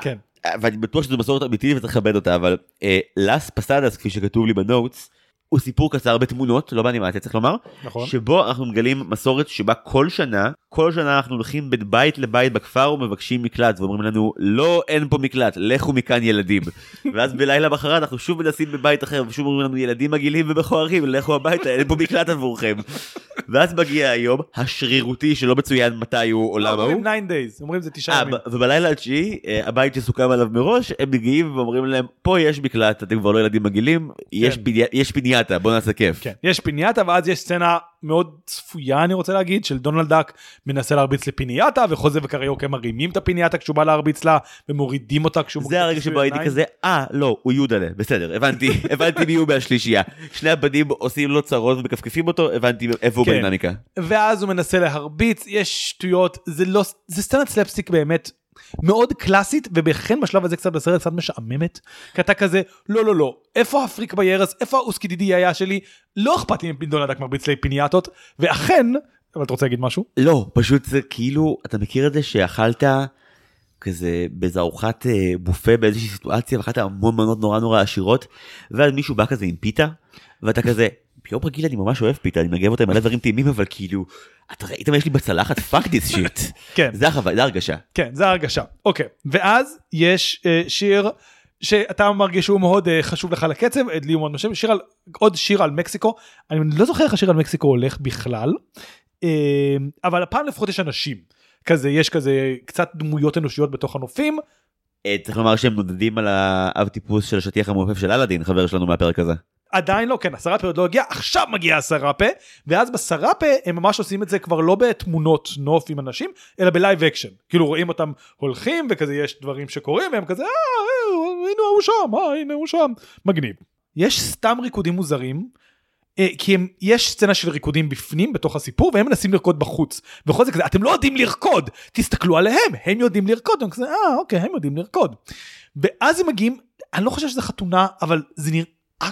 כן. ואני בטוח שזו מסורת אמיתית וצריך לכבד אותה אבל לאס פסדס כפי שכתוב לי בנוטס הוא סיפור קצר בתמונות לא באנימציה צריך לומר נכון. שבו אנחנו מגלים מסורת שבה כל שנה כל שנה אנחנו הולכים בין בית לבית בכפר ומבקשים מקלט ואומרים לנו לא אין פה מקלט לכו מכאן ילדים *laughs* ואז בלילה מחרת אנחנו שוב מנסים בבית אחר ושוב אומרים לנו ילדים מגעילים ומכוערים לכו הביתה אין פה מקלט עבורכם. *laughs* ואז מגיע היום השרירותי שלא מצוין מתי הוא עולם ההוא. אומרים 9 days, אומרים זה תשעה אה, ימים. ובלילה התשיעי אה, הבית שסוכם עליו מראש הם מגיעים ואומרים להם פה יש מקלט אתם כבר לא ילדים מגעילים יש כן. פניאטה בוא נעשה כיף. כן, יש פינייתה ואז יש סצנה מאוד צפויה אני רוצה להגיד של דונלד דאק מנסה להרביץ לפינייתה וחוזה וקריוקה מרימים את הפינייתה כשהוא בא להרביץ לה ומורידים אותה כשהוא זה הרגע שבו הייתי. כזה אה לא הוא יודלה בסדר הבנתי *laughs* הבנתי מי הוא מהשלישייה שני הבנים עושים לו צרות ומכפכפים אותו הבנתי איפה הוא כן. בדינמיקה. ואז הוא מנסה להרביץ יש שטויות זה לא זה סצנת סלפסטיק באמת מאוד קלאסית ובכן בשלב הזה קצת בסרט קצת משעממת כי אתה כזה לא לא לא איפה ה freaky birds? איפה האוסקידידי היה שלי? לא אכפת לי דונלד דאק מרביץ לי פיניאטות ואכן אבל אתה רוצה להגיד משהו? לא פשוט זה כאילו אתה מכיר את זה שאכלת כזה באיזה ארוחת אה, בופה באיזושהי סיטואציה ואכלת המון מנות נורא נורא עשירות ואז מישהו בא כזה עם פיתה ואתה כזה ביום רגיל אני ממש אוהב פיתה, אני מגב אותה עם מלא דברים טעימים, אבל כאילו, אתה ראית מה יש לי בצלחת? fuck this shit. כן. זה החוויה, זה הרגשה. כן, זה ההרגשה. אוקיי, ואז יש אה, שיר שאתה מרגיש שהוא מאוד אה, חשוב לך לקצב, אה, לי הוא מאוד משם, שיר על, עוד שיר על מקסיקו, אני לא זוכר איך השיר על מקסיקו הולך בכלל, אה, אבל הפעם לפחות יש אנשים, כזה, יש כזה קצת דמויות אנושיות בתוך הנופים, צריך לומר שהם נודדים על האב טיפוס של השטיח המעופף של אלאדין, חבר שלנו מהפרק הזה. עדיין לא, כן, הסראפה עוד לא הגיע, עכשיו מגיע הסראפה, ואז בסראפה הם ממש עושים את זה כבר לא בתמונות נוף עם אנשים, אלא ב live action. כאילו רואים אותם הולכים וכזה יש דברים שקורים והם כזה, אה, אה, הנה הוא שם, אה, הנה הוא שם, מגניב. יש סתם ריקודים מוזרים, אה, כי הם, יש סצנה של ריקודים בפנים בתוך הסיפור והם מנסים לרקוד בחוץ. וכל זה כזה, אתם לא יודעים לרקוד, תסתכלו עליהם, הם יודעים לרקוד, הם כזה, אה, אוקיי, הם יודעים לרקוד. ואז הם מגיעים, אני לא חושב שזה חתונה, אבל זה נראה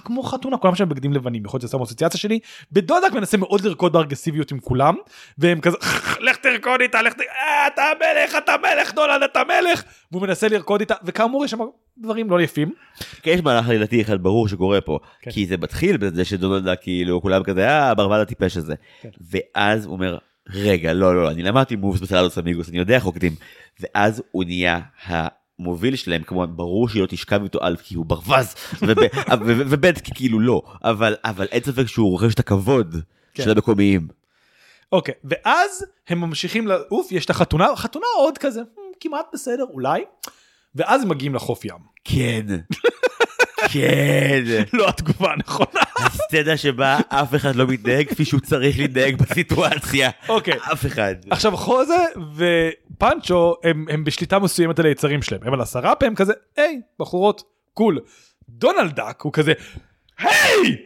כמו חתונה, כולם שם בגדים לבנים, יכול להיות שזה האסוציאציה שלי. בדודק מנסה מאוד לרקוד באגרסיביות עם כולם, והם כזה, לך תרקוד איתה, לך. אה, אתה המלך, אתה המלך, דולד, אתה המלך, והוא מנסה לרקוד איתה, וכאמור יש שם דברים לא יפים. כן, יש מהלך עלילתי אחד ברור שקורה פה, כן. כי זה מתחיל בזה שדונלדה כאילו כולם כזה אה ברווז הטיפש הזה, כן. ואז הוא אומר רגע לא לא לא, אני למדתי מובס בסלדוס אמיגוס אני יודע איך רוקדים, ואז הוא נהיה המוביל שלהם כמובן ברור שהיא לא תשכב איתו על כי הוא ברווז וב- ו- וב' כי כאילו לא אבל אבל אין ספק שהוא רוכש את הכבוד כן. של המקומיים. אוקיי, ואז הם ממשיכים לעוף, יש את החתונה, חתונה עוד כזה, "מ, כמעט בסדר, אולי, ואז הם מגיעים לחוף ים. כן. כן. לא התגובה הנכונה. הסצנה שבה אף אחד לא מתנהג כפי שהוא צריך להתנהג בסיטואציה. אוקיי. אף אחד. עכשיו חוזה ופאנצ'ו הם, הם בשליטה מסוימת על היצרים שלהם הם על הסראפה הם כזה היי בחורות קול דונלד דאק הוא כזה היי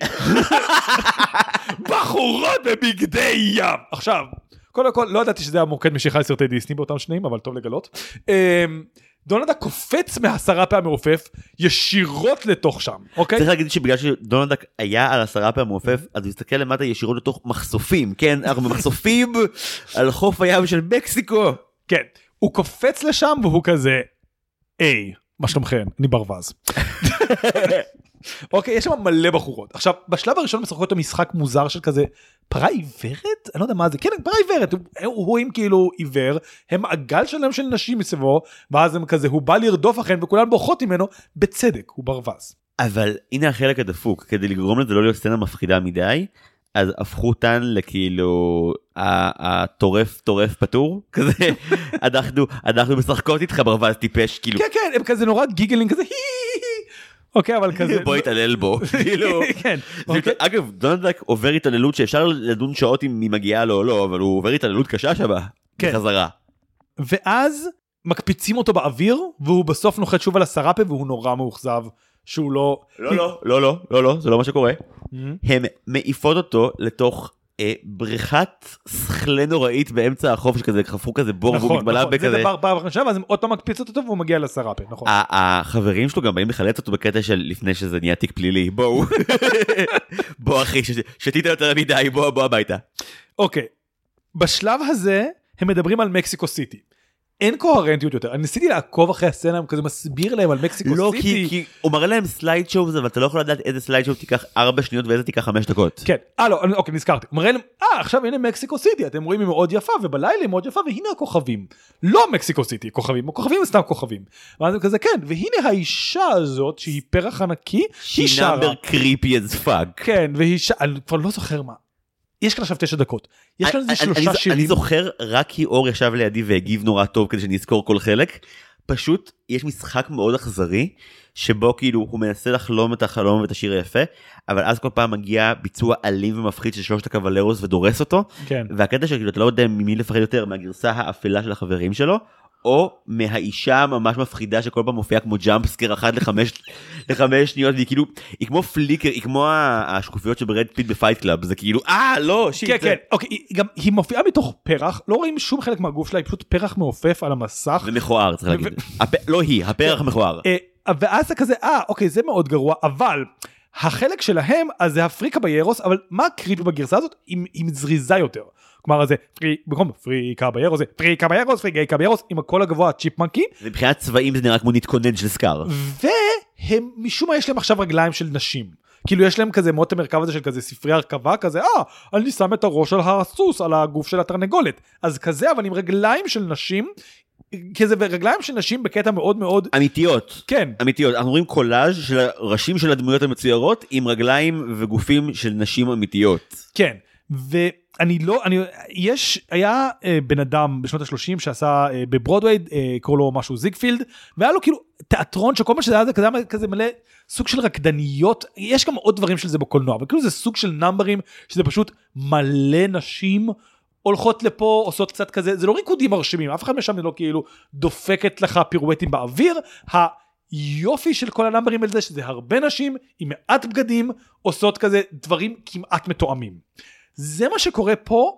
*laughs* בחורות בבגדי ים עכשיו קודם כל לא ידעתי שזה המוקד משיכה לסרטי דיסני באותם שניים אבל טוב לגלות אמ, דונלד דאק קופץ מהסראפה המעופף ישירות לתוך שם אוקיי צריך להגיד שבגלל שדונלד דאק היה על הסראפה המעופף אז הוא הסתכל למטה ישירות לתוך מחשופים כן אנחנו במחשופים על חוף הים של מקסיקו. כן, הוא קופץ לשם והוא כזה, היי, מה שלומכם? אני ברווז. *laughs* אוקיי, יש שם מלא בחורות. עכשיו, בשלב הראשון משחקות את המשחק מוזר של כזה, פרה עיוורת? אני לא יודע מה זה, כן, פרה עיוורת, הוא- רואים כאילו עיוור, הם מעגל שלם של נשים מסביבו, ואז הם כזה, הוא בא לרדוף אחריהן וכולן בורחות ממנו, בצדק, הוא ברווז. אבל הנה החלק הדפוק כדי לגרום לזה לא להיות סצנה מפחידה מדי אז הפכו אותן לכאילו הטורף טורף פטור *laughs* כזה אנחנו אנחנו משחקות איתך ברווז טיפש כאילו כן, כן, הם כזה נורא גיגלינג כזה, "הי, הי, הי". אוקיי, אבל כזה... בוא יתעלל בו *laughs* כאילו. כן, אוקיי. אגב דונלדק עובר התעללות שאפשר לדון שעות אם היא מגיעה לו או לא אבל הוא עובר התעללות קשה שבה כן. בחזרה. ואז מקפיצים אותו באוויר והוא בסוף נוחת שוב על הסראפה והוא נורא מאוכזב שהוא לא... לא לא לא לא לא לא זה לא מה שקורה. הם מעיפות אותו לתוך בריכת שכלה נוראית באמצע החוף שכזה חפרו כזה בור והוא נכון, מתמלא נכון, זה בכזה. דבר פעם ראשונה ואז הם עוד פעם מקפיצות אותו והוא מגיע לסראפה, נכון. החברים שלו גם באים לחלץ אותו בקטע של לפני שזה נהיה תיק פלילי בואו *laughs* בוא אחי ש- שתית יותר מדי בוא בוא הביתה. אוקיי, בשלב הזה הם מדברים על מקסיקו סיטי. אין קוהרנטיות יותר, אני ניסיתי לעקוב אחרי הסצנה, כזה מסביר להם על מקסיקו לא סיטי. כי כי הוא מראה להם slide show אבל אתה לא יכול לדעת איזה slide show תיקח 4 שניות ואיזה תיקח 5 דקות. כן, אה לא, אוקיי נזכרתי, הוא מראה להם, אה עכשיו הנה מקסיקו סיטי, אתם רואים היא מאוד יפה ובלילה היא מאוד יפה והנה הכוכבים. לא מקסיקו סיטי כוכבים, הכוכבים הם סתם כוכבים. ואז הם כזה כן, והנה האישה הזאת שהיא פרח ענקי, היא שהיא שרה. number creepy as fuck. כן, והיא ש... אני כבר לא זוכר מה. יש כאן עכשיו תשע דקות. יש כאן איזה אני- אני- שלושה אני שירים. זוכר רק כי אור ישב לידי והגיב נורא טוב כדי שאני אזכור כל חלק. פשוט יש משחק מאוד אכזרי שבו כאילו הוא מנסה לחלום את החלום ואת השיר היפה אבל אז כל פעם מגיע ביצוע אלים ומפחיד של שלושת הקביירוס ודורס אותו כן. והקטע שכאילו אתה לא יודע ממי לפחד יותר מהגרסה האפלה של החברים שלו או מהאישה הממש מפחידה שכל פעם מופיעה כמו jumpscare אחת לחמש לחמש שניות והיא כאילו היא כמו flicker היא כמו השקופיות של ברד פיט ב Fight Club זה כאילו אה לא shit כן, זה- כן, אוקיי, היא גם, היא מופיעה מתוך פרח, לא רואים שום חלק מהגוף שלה, היא פשוט פרח מעופף על המסך. זה מכוער צריך להגיד. הפ- לא היא, הפרח מכוער. אה, ואז זה כזה, אה, אוקיי, זה מאוד גרוע, אבל החלק שלהם, אז זה ה three caballeros, אבל מה ה creepy בגרסה הזאת? היא זריזה יותר. כלומר, זה three, במקום three caballeros, זה three caballeros, three caballeros, עם הקול הגבוה ה chipmunky, מבחינת צבעים זה נראה כמו נתכונן של סקאר. והם, משום מה יש להם עכשיו רגליים של נשים. כאילו יש להם כזה מוט המרכב הזה של כזה ספרי הרכבה כזה, אה, אני שם את הראש על הסוס על הגוף של התרנגולת. אז כזה אבל עם רגליים של נשים. כזה ורגליים של נשים בקטע מאוד מאוד אמיתיות. כן אמיתיות. אנחנו רואים קולאז' של הראשים של הדמויות המצוירות עם רגליים וגופים של נשים אמיתיות. כן ואני לא אני יש היה אה, בן אדם בשנות ה-30 שעשה אה, בברודוויי אה, קראו לו משהו זיגפילד והיה לו כאילו תיאטרון שכל מה שזה היה זה כזה, כזה מלא סוג של רקדניות יש גם עוד דברים של זה בקולנוע אבל כאילו זה סוג של נאמברים שזה פשוט מלא נשים הולכות לפה עושות קצת כזה זה לא ריקודים מרשימים אף אחד משם לא כאילו דופקת לך פירואטים באוויר. היופי של כל הנאמברים האלה זה שזה הרבה נשים עם מעט בגדים עושות כזה דברים כמעט מתואמים. זה מה שקורה פה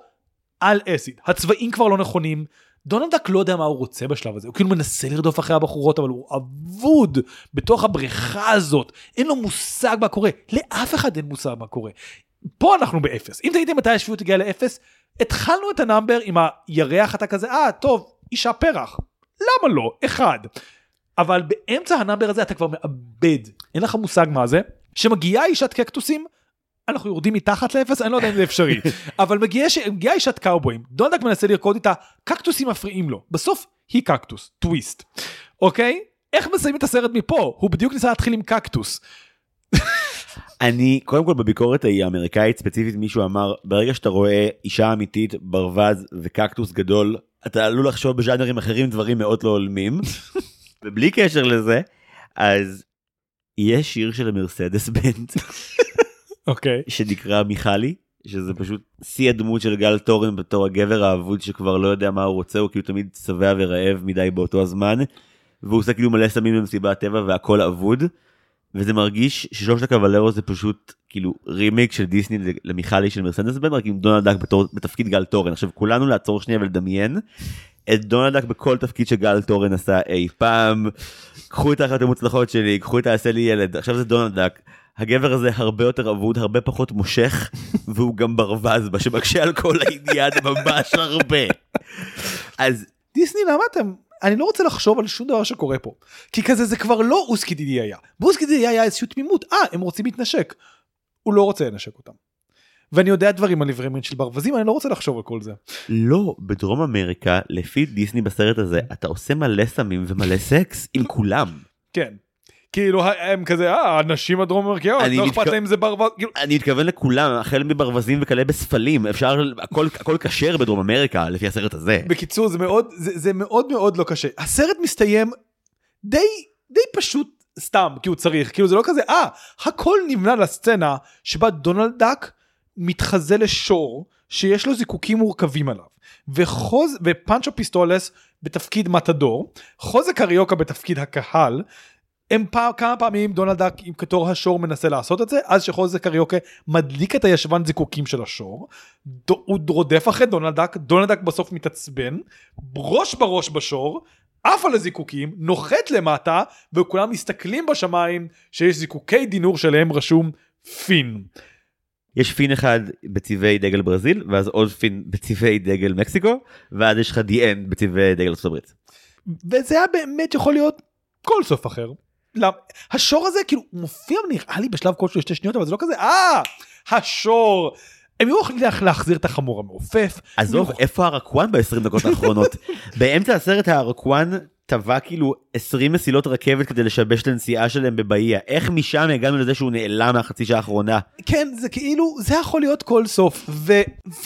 על אסיד הצבעים כבר לא נכונים דונלד דאק לא יודע מה הוא רוצה בשלב הזה הוא כאילו מנסה לרדוף אחרי הבחורות אבל הוא אבוד בתוך הבריכה הזאת אין לו מושג מה קורה לאף אחד אין מושג מה קורה. פה אנחנו באפס. אם תהיתם מתי השפיות הגיעה לאפס התחלנו את ה number עם הירח אתה כזה אה טוב אישה פרח. למה לא? אחד. אבל באמצע ה number הזה אתה כבר מאבד. אין לך מושג מה זה. שמגיעה אישת קקטוסים אנחנו יורדים מתחת לאפס אני לא יודע אם זה אפשרי. *laughs* אבל מגיעה מגיע אישת קאובויים דונלד דאק מנסה לרקוד איתה קקטוסים מפריעים לו. בסוף היא קקטוס. טוויסט. אוקיי? איך מסיימים את הסרט מפה? הוא בדיוק ניסה להתחיל עם קקטוס. אני קודם כל בביקורת ההיא האמריקאית ספציפית מישהו אמר ברגע שאתה רואה אישה אמיתית ברווז וקקטוס גדול אתה עלול לחשוב בז'אנרים אחרים דברים מאוד לא הולמים *laughs* ובלי קשר לזה אז יש שיר של המרסדס בנד אוקיי שנקרא מיכלי שזה פשוט שיא הדמות של גל תורן בתור הגבר האבוד שכבר לא יודע מה הוא רוצה הוא כאילו תמיד שבע ורעב מדי באותו הזמן והוא עושה כאילו מלא סמים במסיבת טבע והכל אבוד. וזה מרגיש ששלושת הקבלרו זה פשוט כאילו רימיק של דיסני למיכלי של מרסנדס בן רק עם דונלד דאק בתור בתפקיד גל תורן עכשיו כולנו לעצור שנייה ולדמיין את דונלד דאק בכל תפקיד שגל תורן עשה אי פעם. קחו את האחת המוצלחות שלי קחו את העשה לי ילד. עכשיו זה דונלד דאק הגבר הזה הרבה יותר אבוד הרבה פחות מושך *laughs* והוא גם ברווז בה שמקשה על כל העניין ממש הרבה. אז דיסני למה אתם אני לא רוצה לחשוב על שום דבר שקורה פה כי כזה זה כבר לא אוסקי דידי היה באוסקי דידי היה איזושהי תמימות אה הם רוצים להתנשק. הוא לא רוצה לנשק אותם. ואני יודע דברים על עברי מין של ברווזים אני לא רוצה לחשוב על כל זה. לא בדרום אמריקה לפי דיסני בסרט הזה אתה עושה מלא סמים ומלא סקס עם כולם. כן. כאילו הם כזה אה הנשים הדרום אמריקאיות לא אכפת להם זה ברווז. כאילו- אני מתכוון לכולם החל מברווזים וכלה בספלים אפשר הכל הכל כשר בדרום אמריקה לפי הסרט הזה. בקיצור זה מאוד זה, זה מאוד מאוד לא קשה הסרט מסתיים די די פשוט סתם כי הוא צריך כאילו זה לא כזה אה הכל נבנה לסצנה שבה דונלד דאק מתחזה לשור שיש לו זיקוקים מורכבים עליו וחוזה ופאנצ'ו פיסטולס בתפקיד מתדור חוזה קריוקה בתפקיד הקהל הם פעם, כמה פעמים דונלד דאק עם כתור השור מנסה לעשות את זה אז שחוזה קריוקה מדליק את הישבן זיקוקים של השור דו, הוא רודף אחרי דונלד דאק דונלד דאק בסוף מתעצבן ראש בראש בשור עף על הזיקוקים נוחת למטה וכולם מסתכלים בשמיים שיש זיקוקי דינור שלהם רשום fin. יש fin אחד בצבעי דגל ברזיל ואז עוד fin בצבעי דגל מקסיקו ואז יש לך the end בצבעי דגל ארצות הברית. וזה היה באמת יכול להיות כל סוף אחר. השור הזה כאילו מופיע נראה לי בשלב כלשהו שתי שניות אבל זה לא כזה אה השור. הם היו יכולים להחזיר את החמור המעופף. עזוב איפה הרקואן ב-20 דקות האחרונות *laughs* באמצע הסרט הרקואן טבע כאילו 20 מסילות רכבת כדי לשבש את הנסיעה שלהם בבאיה איך משם הגענו לזה שהוא נעלם מהחצי שעה האחרונה. כן זה כאילו זה יכול להיות כל סוף ו,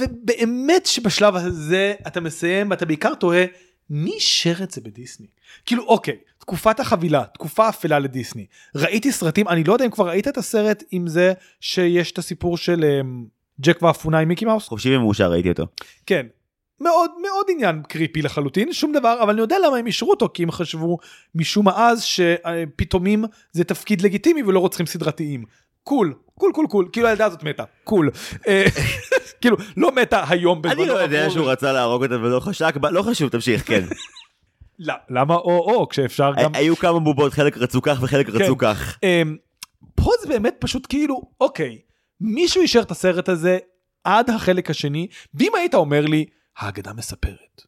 ובאמת שבשלב הזה אתה מסיים ואתה בעיקר תוהה מי אישר את זה בדיסני כאילו אוקיי תקופת החבילה תקופה אפלה לדיסני. ראיתי סרטים אני לא יודע אם כבר ראית את הסרט עם זה שיש את הסיפור של um, ג'ק ואפונה עם מיקי מאוס? חופשי ומאושר ראיתי אותו. כן. מאוד מאוד עניין קריפי לחלוטין שום דבר אבל אני יודע למה הם אישרו אותו כי הם חשבו משום מה אז שפתאומים זה תפקיד לגיטימי ולא רוצחים סדרתיים. קול קול קול קול. כאילו הילדה הזאת מתה. קול. אה, *laughs* כאילו לא מתה היום אני לא יודע שהוא רצה להרוג אותה ולא חשק לא חשוב תמשיך כן. *laughs* למה או או כשאפשר גם היו כמה בובות חלק רצו כך וחלק כן. רצו כך. אמ, פה זה באמת פשוט כאילו אוקיי מישהו אישר את הסרט הזה עד החלק השני ואם היית אומר לי האגדה מספרת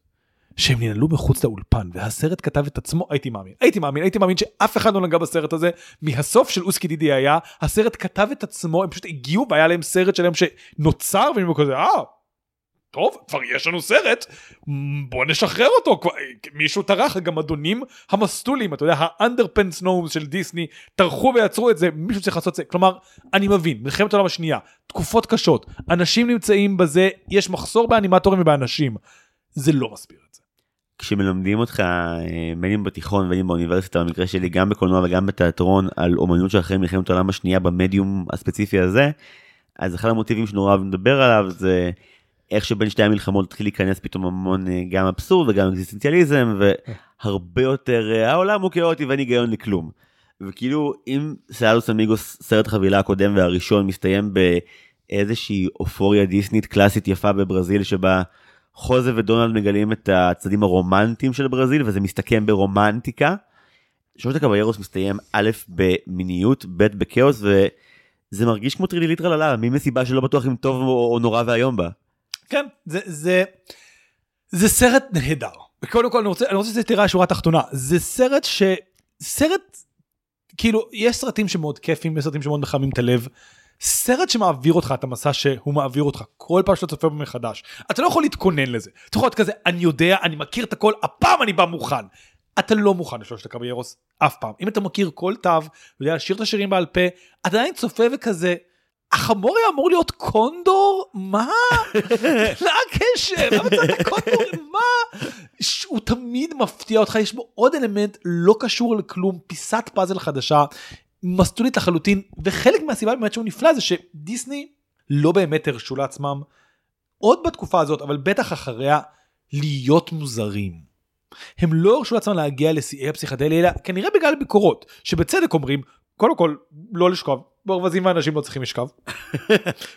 שהם ננעלו מחוץ לאולפן והסרט כתב את עצמו הייתי מאמין הייתי מאמין הייתי מאמין שאף אחד לא נגע בסרט הזה מהסוף של אוסקי דידי היה הסרט כתב את עצמו הם פשוט הגיעו והיה להם סרט שלהם שנוצר והם כזה אה. טוב כבר יש לנו סרט בוא נשחרר אותו מישהו טרח גם אדונים המסטולים אתה יודע האנדרפנס נומס של דיסני טרחו ויצרו את זה מישהו צריך לעשות את זה כלומר אני מבין מלחמת העולם השנייה תקופות קשות אנשים נמצאים בזה יש מחסור באנימטורים ובאנשים זה לא מסביר את זה. כשמלמדים אותך אה, בין אם בתיכון בין אם באוניברסיטה במקרה שלי גם בקולנוע וגם בתיאטרון על אומנות של אחרי מלחמת העולם השנייה במדיום הספציפי הזה אז אחד המוטיבים שנורא לדבר עליו זה. איך שבין שתי המלחמות התחיל להיכנס פתאום המון אה, גם אבסורד וגם אקזיסטנציאליזם והרבה יותר אה, העולם הוא כאוטי ואין היגיון לכלום. וכאילו אם Saludos Amigos סרט החבילה הקודם והראשון מסתיים באיזושהי אופוריה דיסנית קלאסית יפה בברזיל שבה חוזה ודונלד מגלים את הצדדים הרומנטיים של ברזיל וזה מסתכם ברומנטיקה. שלושת הקביירוס מסתיים א' במיניות ב' בכאוס וזה מרגיש כמו טריליליטרה ללה ממסיבה שלא בטוח אם טוב או נורא ואיום בה. כן, זה, זה, זה סרט נהדר. קודם כל אני רוצה, אני רוצה שזה תראה שורה תחתונה. זה סרט ש... סרט, כאילו, יש סרטים שמאוד כיפים, יש סרטים שמאוד מחממים את הלב. סרט שמעביר אותך את המסע שהוא מעביר אותך כל פעם שאתה צופה בו מחדש. אתה לא יכול להתכונן לזה. אתה יכול להיות כזה, אני יודע, אני מכיר את הכל, הפעם אני בא מוכן. אתה לא מוכן לשלושת הקביירוס אף פעם. אם אתה מכיר כל תו, יודע לשיר את השירים בעל פה, אתה עדיין צופה וכזה, החמור היה אמור להיות קונדור? מה? *laughs* מה הקשר? למה צריך קונדור? מה? הוא תמיד מפתיע אותך, יש בו עוד אלמנט לא קשור לכלום, פיסת פאזל חדשה, מסטולית לחלוטין, וחלק מהסיבה באמת שהוא נפלא זה שדיסני לא באמת הרשו לעצמם, עוד בתקופה הזאת, אבל בטח אחריה, להיות מוזרים. הם לא הרשו לעצמם להגיע לשיאי הפסיכדליה, אלא כנראה בגלל ביקורות, שבצדק אומרים, קודם כל, לא לשכב, ברווזים ואנשים לא צריכים לשכב.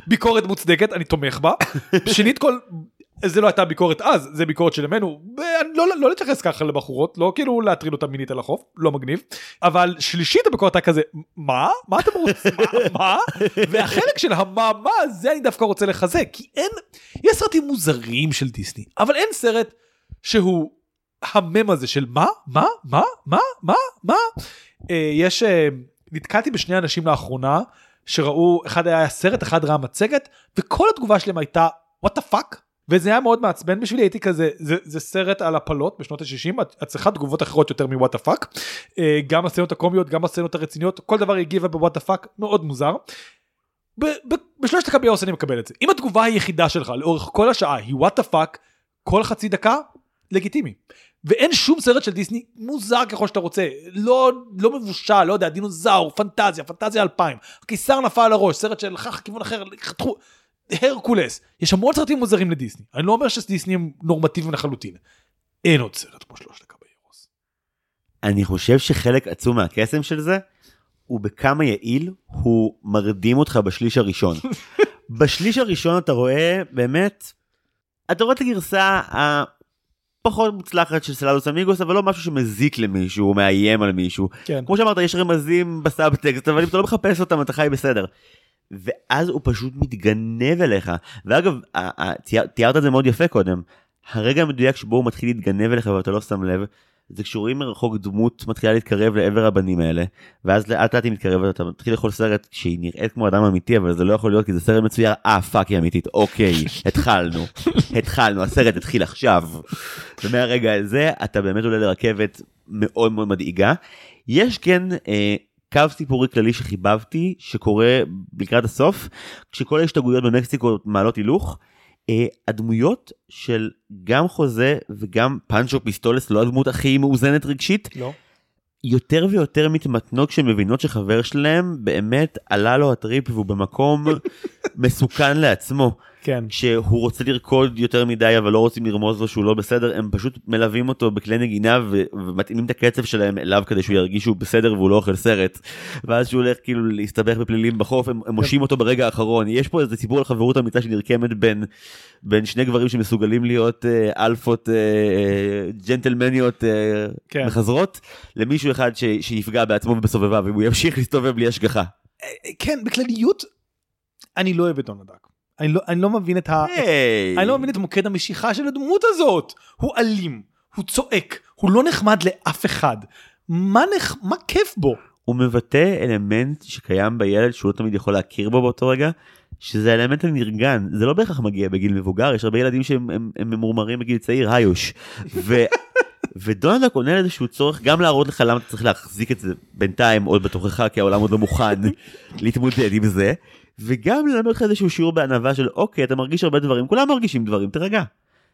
ביקורת מוצדקת, אני תומך בה. שנית כל, זה לא הייתה ביקורת אז, זה ביקורת של ימינו. לא, לא להתייחס ככה לבחורות, לא כאילו להטריד אותה מינית על החוף, לא מגניב. אבל שלישית הביקורת הייתה כזה, מה? מה אתם רוצים? מה? מה? והחלק של המה מה זה אני דווקא רוצה לחזק, כי אין, יש סרטים מוזרים של דיסני, אבל אין סרט שהוא המם הזה של מה? מה? מה? מה? מה? מה? אה, יש... אה, נתקלתי בשני אנשים לאחרונה שראו אחד היה סרט אחד ראה מצגת וכל התגובה שלהם הייתה what the fuck? וזה היה מאוד מעצבן בשבילי הייתי כזה זה, זה סרט על הפלות בשנות ה-60 את צריכה תגובות אחרות יותר מ what the fuck גם הסצנות הקומיות גם הסצנות הרציניות כל דבר הגיבה ב what the fuck מאוד מוזר. בשלושת הקביירוס אני מקבל את זה. אם התגובה היחידה שלך לאורך כל השעה היא what the fuck כל חצי דקה לגיטימי. ואין שום סרט של דיסני מוזר ככל שאתה רוצה לא לא מבושל לא יודע דינוזאור פנטזיה פנטזיה 2000 הקיסר נפל על הראש סרט שלך כיוון אחר חתכו הרקולס יש המון סרטים מוזרים לדיסני אני לא אומר שדיסני הם נורמטיביים לחלוטין. אין עוד סרט כמו שלושת הקביירוס. אני חושב שחלק עצום מהקסם של זה הוא בכמה יעיל הוא מרדים אותך בשליש הראשון. *laughs* בשליש הראשון אתה רואה באמת אתה רואה את הגרסה פחות מוצלחת של סלאדוס אמיגוס אבל לא משהו שמזיק למישהו או מאיים על מישהו. כן. כמו שאמרת יש רמזים בסאבטקסט אבל אם אתה לא מחפש אותם אתה חי בסדר. ואז הוא פשוט מתגנב אליך ואגב תיארת את זה מאוד יפה קודם הרגע המדויק שבו הוא מתחיל להתגנב אליך ואתה לא שם לב זה כשרואים מרחוק דמות מתחילה להתקרב לעבר הבנים האלה ואז לאט לאט היא מתקרבת אתה מתחיל לאכול סרט שהיא נראית כמו אדם אמיתי אבל זה לא יכול להיות כי זה סרט מצויר. אה fuck היא אמיתית. אוקיי *laughs* התחלנו. התחלנו הסרט התחיל עכשיו. ומהרגע הזה אתה באמת עולה לרכבת מאוד מאוד מדאיגה. יש כן אה, קו סיפורי כללי שחיבבתי שקורה לקראת הסוף כשכל ההשתגעויות במקסיקו מעלות הילוך. Uh, הדמויות של גם חוזה וגם פאנצ'ו פיסטולס לא הדמות הכי מאוזנת רגשית. לא. יותר ויותר מתמתנות כשהן מבינות שחבר שלהם באמת עלה לו הטריפ והוא במקום *laughs* מסוכן לעצמו. כן. שהוא רוצה לרקוד יותר מדי אבל לא רוצים לרמוז לו שהוא לא בסדר הם פשוט מלווים אותו בכלי נגינה ו- ומתאימים את הקצב שלהם אליו כדי שהוא ירגיש שהוא בסדר והוא לא אוכל סרט. ואז שהוא הולך כאילו להסתבך בפלילים בחוף הם, הם מושיעים אותו ברגע האחרון יש פה איזה סיפור על חברות אמיתה שנרקמת בין בין שני גברים שמסוגלים להיות אה, אלפות אה, אה, ג'נטלמניות אה, כן. מחזרות למישהו אחד ש- שיפגע בעצמו ובסובביו והוא ימשיך להסתובב בלי השגחה. אה, כן בכלליות אני לא אוהב את דונלדק. אני לא, אני לא מבין את ה... היי. אני לא מבין את מוקד המשיכה של הדמות הזאת. הוא אלים, הוא צועק, הוא לא נחמד לאף אחד. מה, נח... מה כיף בו? הוא מבטא אלמנט שקיים בילד שהוא לא תמיד יכול להכיר בו באותו רגע, שזה האלמנט הנרגן, זה לא בהכרח מגיע בגיל מבוגר, יש הרבה ילדים שהם הם, הם ממורמרים בגיל צעיר, היוש. ו... *laughs* ודונלדק עונה לאיזשהו צורך גם להראות לך למה אתה צריך להחזיק את זה בינתיים עוד בתוכך כי העולם עוד לא מוכן *laughs* להתמודד עם זה וגם ללמד לך איזשהו שיעור בענווה של אוקיי אתה מרגיש הרבה דברים. כולם מרגישים דברים תרגע.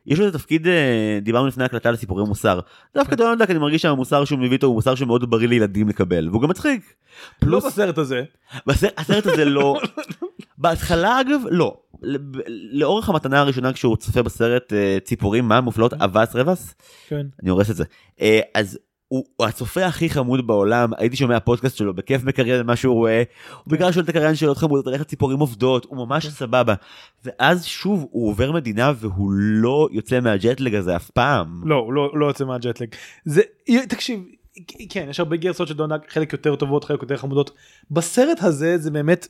יש לו את התפקיד אה, דיברנו לפני הקלטה לסיפורי מוסר. דווקא דונלדק אני מרגיש שהמוסר שהוא מביא איתו הוא מוסר שמאוד בריא לילדים לקבל והוא גם מצחיק. לא בסרט הזה. הסרט הזה לא. *laughs* בהתחלה אגב לא. לאורך המתנה הראשונה כשהוא צופה בסרט אה, ציפורים מה? מופלאות אבס רבס? כן. אני הורס את זה. אה, אז הוא, הצופה הכי חמוד בעולם הייתי שומע פודקאסט שלו בכיף מקריין מה שהוא רואה הוא בגלל שואל את הקריין שאלות חמודות על איך הציפורים עובדות הוא ממש כן. סבבה ואז שוב הוא עובר מדינה והוא לא יוצא מהג'טלג הזה אף פעם לא, הוא לא, לא יוצא מהג'טלג. זה, תקשיב, כן, יש הרבה גרסות של דונלד, חלק יותר טובות, חלק יותר חמודות. בסרט הזה זה באמת,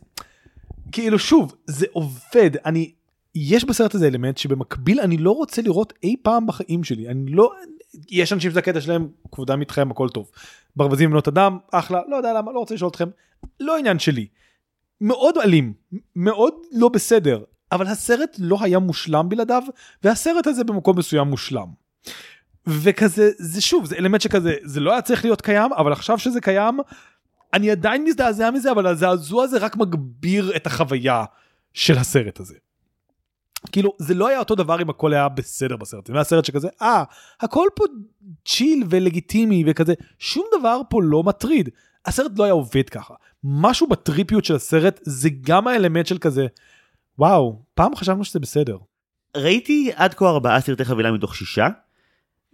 כאילו שוב, זה עובד. אני, יש בסרט הזה אלמנט שבמקביל אני לא רוצה לראות אי פעם בחיים שלי. אני לא, יש אנשים שזה הקטע שלהם, כבודם איתכם, הכל טוב. ברווזים בנות אדם, אחלה, לא יודע למה, לא רוצה לשאול אתכם. לא עניין שלי. מאוד אלים, מאוד לא בסדר, אבל הסרט לא היה מושלם בלעדיו, והסרט הזה במקום מסוים מושלם. וכזה, זה שוב, זה אלמנט שכזה, זה לא היה צריך להיות קיים, אבל עכשיו שזה קיים, אני עדיין מזדעזע מזה, אבל הזעזוע הזה רק מגביר את החוויה של הסרט הזה. כאילו, זה לא היה אותו דבר אם הכל היה בסדר בסרט, זה היה סרט שכזה, אה, הכל פה צ'יל ולגיטימי וכזה, שום דבר פה לא מטריד. הסרט לא היה עובד ככה. משהו בטריפיות של הסרט זה גם האלמנט של כזה, וואו, פעם חשבנו שזה בסדר. ראיתי עד כה ארבעה סרטי חבילה מתוך שישה.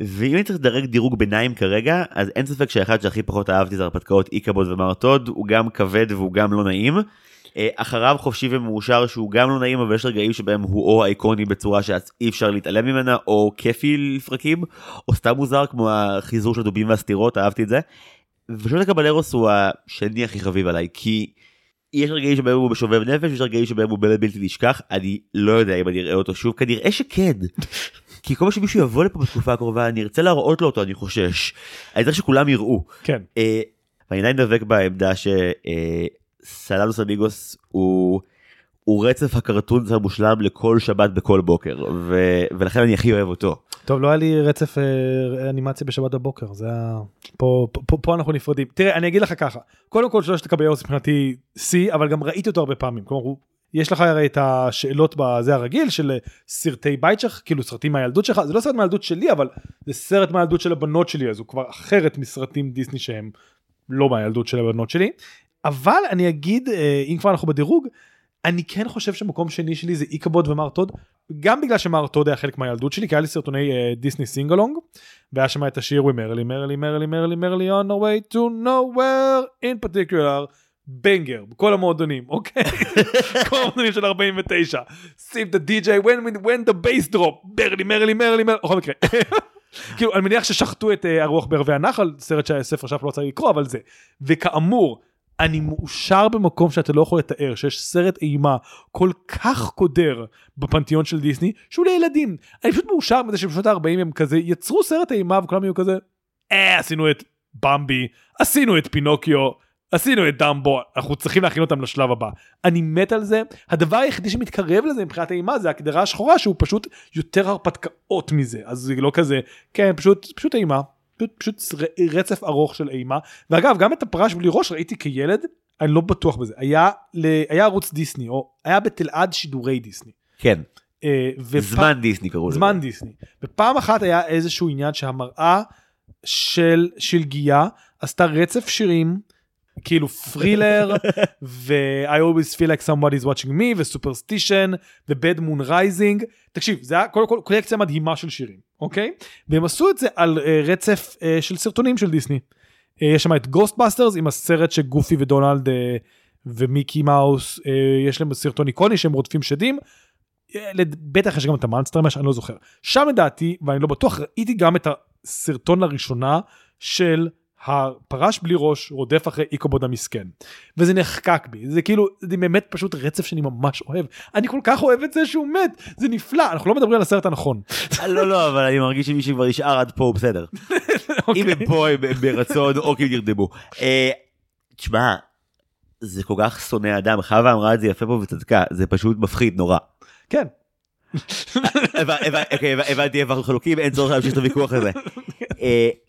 ואם אני צריך לדרג דירוג ביניים כרגע אז אין ספק שהאחד שהכי פחות אהבתי זה הרפתקאות איקבוד ומרטוד הוא גם כבד והוא גם לא נעים. אה, אחריו חופשי ומאושר שהוא גם לא נעים אבל יש רגעים שבהם הוא או אייקוני בצורה שאי אפשר להתעלם ממנה או כיפי לפרקים או סתם מוזר כמו החיזור של הדובים והסתירות אהבתי את זה. ושעות הקבלרוס הוא השני הכי חביב עליי כי יש רגעים שבהם הוא בשובב נפש יש רגעים שבהם הוא באמת בלתי נשכח אני לא יודע אם אני אראה אותו שוב כנראה שכן. כי כל מה שמישהו יבוא לפה בתקופה הקרובה אני ארצה להראות לו אותו אני חושש. אני צריך שכולם יראו. כן. אה, ואני עדיין דבק בעמדה שסלדוס אמיגוס הוא. הוא רצף הקרטונס המושלם לכל שבת בכל בוקר ו... ולכן אני הכי אוהב אותו. טוב לא היה לי רצף אה, אנימציה בשבת בבוקר זה היה פה, פה פה אנחנו נפרדים תראה אני אגיד לך ככה קודם כל שלושת הקביירוס מבחינתי שיא אבל גם ראיתי אותו הרבה פעמים כלומר הוא יש לך הרי את השאלות בזה הרגיל של סרטי בית שלך כאילו סרטים מהילדות שלך זה לא סרט מהילדות שלי אבל זה סרט מהילדות של הבנות שלי אז הוא כבר אחרת מסרטים דיסני שהם לא מהילדות של הבנות שלי אבל אני אגיד אה, אם כבר אנחנו בדירוג אני כן חושב שמקום שני שלי זה איכבוד ומר טוד גם בגלל שמר טוד היה חלק מהילדות שלי כי היה לי סרטוני uh, דיסני sing along והיה שם את השיר We merrily merrily merrily merrily merrily on the way to nowhere in particular banger בכל המועדונים אוקיי? *laughs* כל המועדונים של 49 שים את הדי.ג'יי when, when the bass drop. מרלי מרלי מרלי מרלי בכל מקרה. *laughs* כאילו אני מניח ששחטו את uh, הרוח בערבי הנחל סרט שהספר שאף לא צריך לקרוא אבל זה. וכאמור אני מאושר במקום שאתה לא יכול לתאר שיש סרט אימה כל כך קודר בפנתיאון של דיסני שהוא לילדים. אני פשוט מאושר מזה שבשנות ה-40 הם כזה יצרו סרט אימה וכולם יהיו כזה אה עשינו את במבי עשינו את פינוקיו עשינו את דמבו אנחנו צריכים להכין אותם לשלב הבא. אני מת על זה. הדבר היחידי שמתקרב לזה מבחינת אימה זה הקדרה השחורה שהוא פשוט יותר הרפתקאות מזה. אז זה לא כזה כן פשוט פשוט אימה פשוט, רצף ארוך של אימה ואגב גם את הפרש בלי ראש ראיתי כילד אני לא בטוח בזה היה היה ערוץ דיסני או היה בתלעד שידורי דיסני. כן. אה, ופ... זמן דיסני קראו לזה. זמן דיסני. ופעם אחת היה איזשהו עניין שהמראה של שלגיה עשתה רצף שירים כאילו Thriller *laughs* ו- I always feel like somebody is watching me ו Superstition ו-bad moon rising תקשיב זה היה קודם כל קולקציה מדהימה של שירים אוקיי והם עשו את זה על uh, רצף uh, של סרטונים של דיסני. Uh, יש שם את Ghostbusters עם הסרט שגופי ודונלד uh, ומיקי מאוס uh, יש להם סרטון איקוני שהם רודפים שדים. בטח יש גם את ה Monster Mash אני לא זוכר שם לדעתי ואני לא בטוח ראיתי גם את הסרטון לראשונה של הפרש בלי ראש רודף אחרי איקובוד המסכן. וזה נחקק בי, זה כאילו, זה באמת פשוט רצף שאני ממש אוהב. אני כל כך אוהב את זה שהוא מת, זה נפלא, אנחנו לא מדברים על הסרט הנכון. לא, לא, אבל אני מרגיש שמי שכבר נשאר עד פה הוא בסדר. אוקיי. אם הם פה הם ברצון או כי נרדמו. אה, תשמע, זה כל כך שונא אדם, חווה אמרה את זה יפה פה וצדקה, זה פשוט מפחיד נורא. כן. הבנ- הבנ- אוקיי, הבנ- הבנתי איפה אנחנו חלוקים, אין צורך להמשיך את הוויכוח הזה.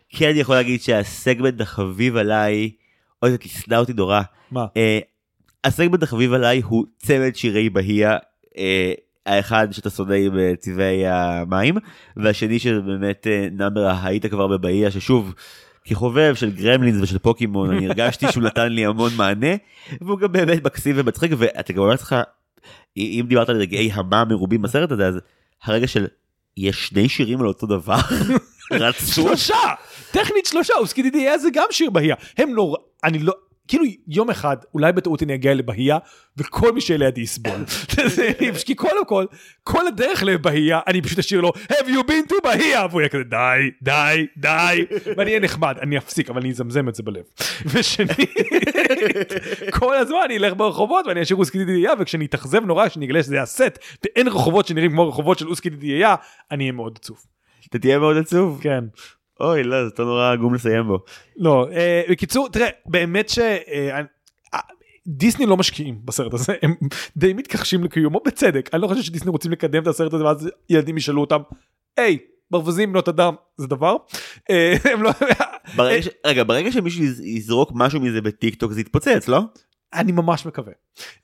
כן, אני יכול להגיד שהסגמנט החביב עליי, אוי, זה תשנא אותי נורא. מה? אה, הסגמנט החביב עליי הוא צמד שירי בהייה. אה, האחד שאתה שונא עם אה, צבעי המים, והשני שזה באמת אה, נאמבר היית כבר בבהייה, ששוב, כחובב של גרמלינס ושל פוקימון, אני הרגשתי שהוא נתן לי המון מענה, והוא גם באמת מקסים ומצחיק, ואתה גם אומר לעצמך, אם דיברת על רגעי המה מרובים בסרט הזה, אז הרגע של יש שני שירים על אותו דבר, *laughs* רצו, שלושה! טכנית שלושה, אוסקידי דיה זה גם שיר בהייה. הם נורא, אני לא, כאילו יום אחד, אולי בטעות אני אגיע לבהייה, וכל מי שלידי יסבול. *laughs* כי קודם כל, כל הדרך לבהייה, אני פשוט אשאיר לו, have you been to בהייה? והוא יהיה כזה, די, די, די. ואני אהיה נחמד, אני אפסיק, אבל אני אזמזם את זה בלב. ושנית, *laughs* כל הזמן אני אלך ברחובות ואני אשאיר אוסקידי דיה, וכשאני אתאכזב נורא, כשאני אגלה שזה הסט, ואין רחובות שנראים כמו רחובות של אוסקידי דיה, אני אהיה מאוד עצוב. אתה תהיה מאוד עצוב. כן. אוי, לא, זה נורא עגום לסיים בו. לא, אה, בקיצור, תראה, באמת ש... אה, אה, דיסני לא משקיעים בסרט הזה, הם די מתכחשים לקיומו בצדק, אני לא חושב שדיסני רוצים לקדם את הסרט הזה ואז ילדים ישאלו אותם, היי, ברווזים בנות אדם זה דבר? אה, הם לא... ברגע ש... רגע, ברגע שמישהו יז- יזרוק משהו מזה בטיק טוק זה יתפוצץ, לא? אני ממש מקווה.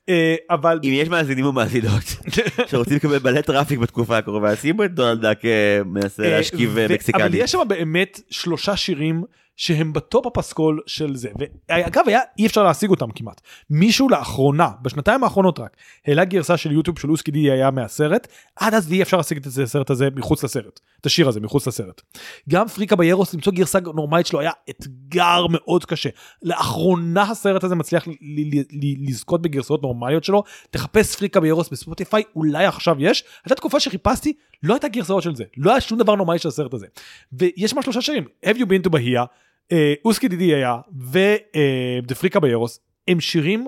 אה, אבל אם יש מאזינים או מאזינות *laughs* שרוצים לקבל מלא traffic בתקופה הקרובה, שימו את דונלד דאק אה, מנסה להשכיב אה, ו- מקסיקני. אבל יש שם באמת שלושה שירים שהם בטופ הפסקול של זה. ואגב היה אי אפשר להשיג אותם כמעט. מישהו לאחרונה בשנתיים האחרונות רק העלה גרסה של יוטיוב של אוסקי די היה מהסרט. עד אז אי אפשר להשיג את הסרט הזה מחוץ לסרט את השיר הזה מחוץ לסרט. גם פריקה ביירוס למצוא גרסה נורמלית שלו היה אתגר מאוד קשה. לאחרונה הסרט הזה מצליח לזכות בגרסאות נורמליות שלו. תחפש פריקה ביירוס בספוטיפיי אולי עכשיו יש. הייתה תקופה שחיפשתי לא הייתה גרסאות של זה לא היה שום דבר נורמלי של הסרט הזה. ויש שם שלושה שירים have you been to בהייה אוסקי דידי היה ו The Three Caballeros הם שירים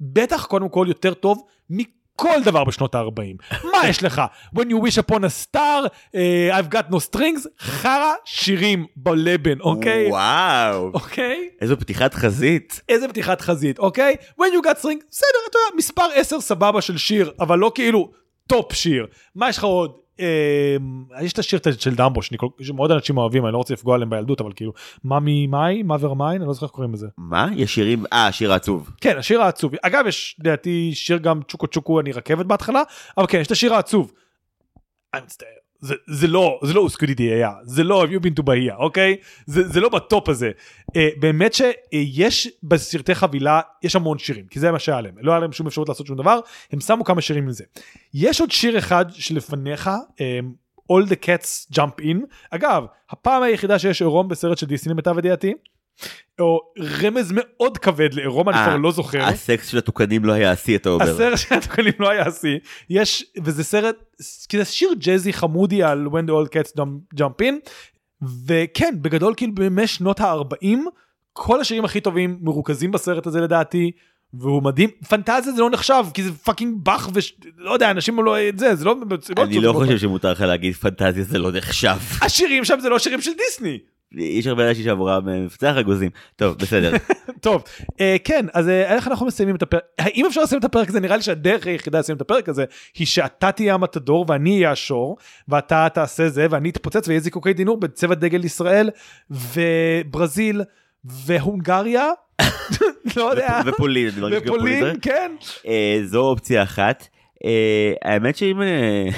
בטח קודם כל יותר טוב מכל דבר בשנות ה-40. מה יש לך? When you wish upon a star uh, I've got no strings חרא שירים בלבן אוקיי? וואו, אוקיי? איזו פתיחת חזית. איזה פתיחת חזית אוקיי? When you got string בסדר אתה יודע מספר 10 סבבה של שיר אבל לא כאילו top שיר. מה יש לך עוד. אה, יש את השיר של דמבו שמאוד אנשים אוהבים אני לא רוצה לפגוע עליהם בילדות אבל כאילו מאמי מאי מאבר מיין אני לא זוכר איך קוראים לזה מה? יש שירים, אה, שיר העצוב. כן השיר העצוב אגב יש לדעתי שיר גם צ'וקו צ'וקו אני רכבת בהתחלה אבל כן יש את השיר העצוב. אני מצטער זה, לא זה לא אוסקודיטי היה זה לא have you been to בהייה אוקיי? זה, זה לא בטופ הזה. אה, באמת שיש בסרטי חבילה יש המון שירים כי זה מה שהיה להם לא היה להם שום אפשרות לעשות שום דבר הם שמו כמה שירים לזה. יש עוד שיר אחד שלפניך אה, All the cats join in. אגב הפעם היחידה שיש עירום בסרט של דיסני למיטב ידיעתי. או רמז מאוד כבד לעירום אני אה, כבר לא זוכר. הסקס של הטוקנים לא היה השיא, אתה אומר. הסרט של הטוקנים לא היה השיא יש וזה סרט כי זה שיר ג'אזי חמודי על when the all cats join- join in וכן בגדול כאילו בימי שנות ה-40 כל השירים הכי טובים מרוכזים בסרט הזה לדעתי והוא מדהים פנטזיה זה לא נחשב כי זה fucking באך ולא יודע אנשים לא את זה זה לא אני לא חושב שמותר לך להגיד פנטזיה זה לא נחשב. השירים שם זה לא שירים של דיסני יש הרבה אנשים שעבורם אה, מפצח אגוזים. טוב, בסדר. *laughs* טוב אה, כן אז אה, איך אנחנו מסיימים את הפרק האם אפשר לסיים את הפרק הזה נראה לי שהדרך היחידה לסיים את הפרק הזה היא שאתה תהיה המתדור ואני אהיה השור ואתה תעשה זה ואני אתפוצץ ויהיה זיקוקי דינור בצבע דגל ישראל וברזיל והונגריה *laughs* לא יודע ופולין. ופולין כן אה, זו אופציה אחת. אה, האמת שאם אה,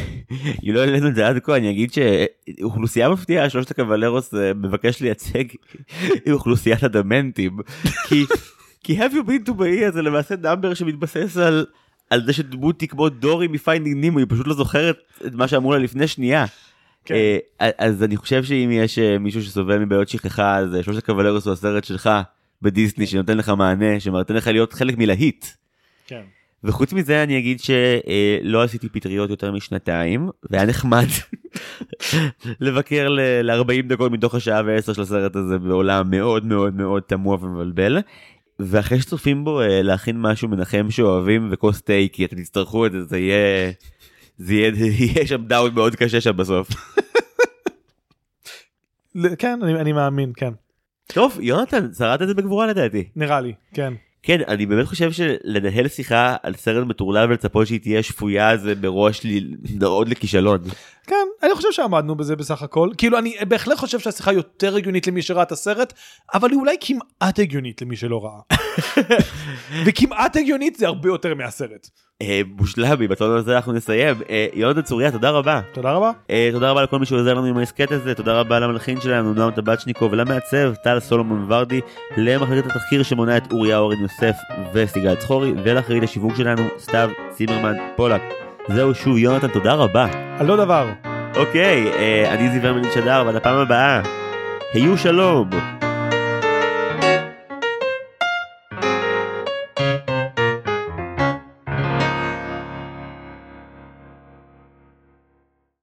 *laughs* לא העלינו את זה עד כה אני אגיד שאוכלוסייה מפתיעה שלושת הקבלרוס אה, מבקש לייצג *laughs* אוכלוסיית הדמנטים *laughs* כי כי have you been to Baía זה למעשה number שמתבסס על על זה שדמות היא כמו דורי מ Finding Nemo היא פשוט לא זוכרת את מה שאמרו לה לפני שנייה. כן. אז אני חושב שאם יש מישהו שסובל מבעיות שכחה אז שלושת הקבלרוס הוא הסרט שלך בדיסני שנותן לך מענה שנותן לך להיות חלק מלהיט. כן וחוץ מזה אני אגיד שלא עשיתי פטריות יותר משנתיים והיה נחמד *laughs* לבקר ל-40 דקות מתוך השעה ועשר של הסרט הזה בעולם מאוד מאוד מאוד תמוה ומבלבל. ואחרי שצופים בו אה, להכין משהו מנחם שאוהבים וכוס תה כי אתם תצטרכו את זה זה יהיה זה יהיה, *laughs* יהיה שם דאון מאוד קשה שם בסוף. כן אני, אני מאמין כן טוב יונתן שרדת את זה בגבורה לדעתי. נראה לי כן. כן אני באמת חושב שלנהל שיחה על סרט מטורלל ולצפות שהיא תהיה שפויה זה מראש לי מאוד לכישלון. כן אני חושב שעמדנו בזה בסך הכל כאילו אני בהחלט חושב שהשיחה יותר הגיונית למי שראה את הסרט אבל היא אולי כמעט הגיונית למי שלא ראה. *laughs* וכמעט הגיונית זה הרבה יותר מהסרט. מושלם, בטון הזה אנחנו נסיים. אה, יונתן צוריה, תודה רבה. תודה רבה. אה, תודה רבה לכל מי שעוזר לנו עם ההסכת הזה, תודה רבה למלחין שלנו, נועם טבצ'ניקו, ולמעצב, טל סולומון ורדי, למחלקת התחקיר שמונה את אוריה אורן יוסף וסיגל צחורי, ולאחראית השיווק שלנו, סתיו צימרמן פולק. זהו שוב, יונתן, תודה רבה. על לא דבר. אוקיי, אני זיוור מלין שדר, ועד הפעם הבאה, היו שלום.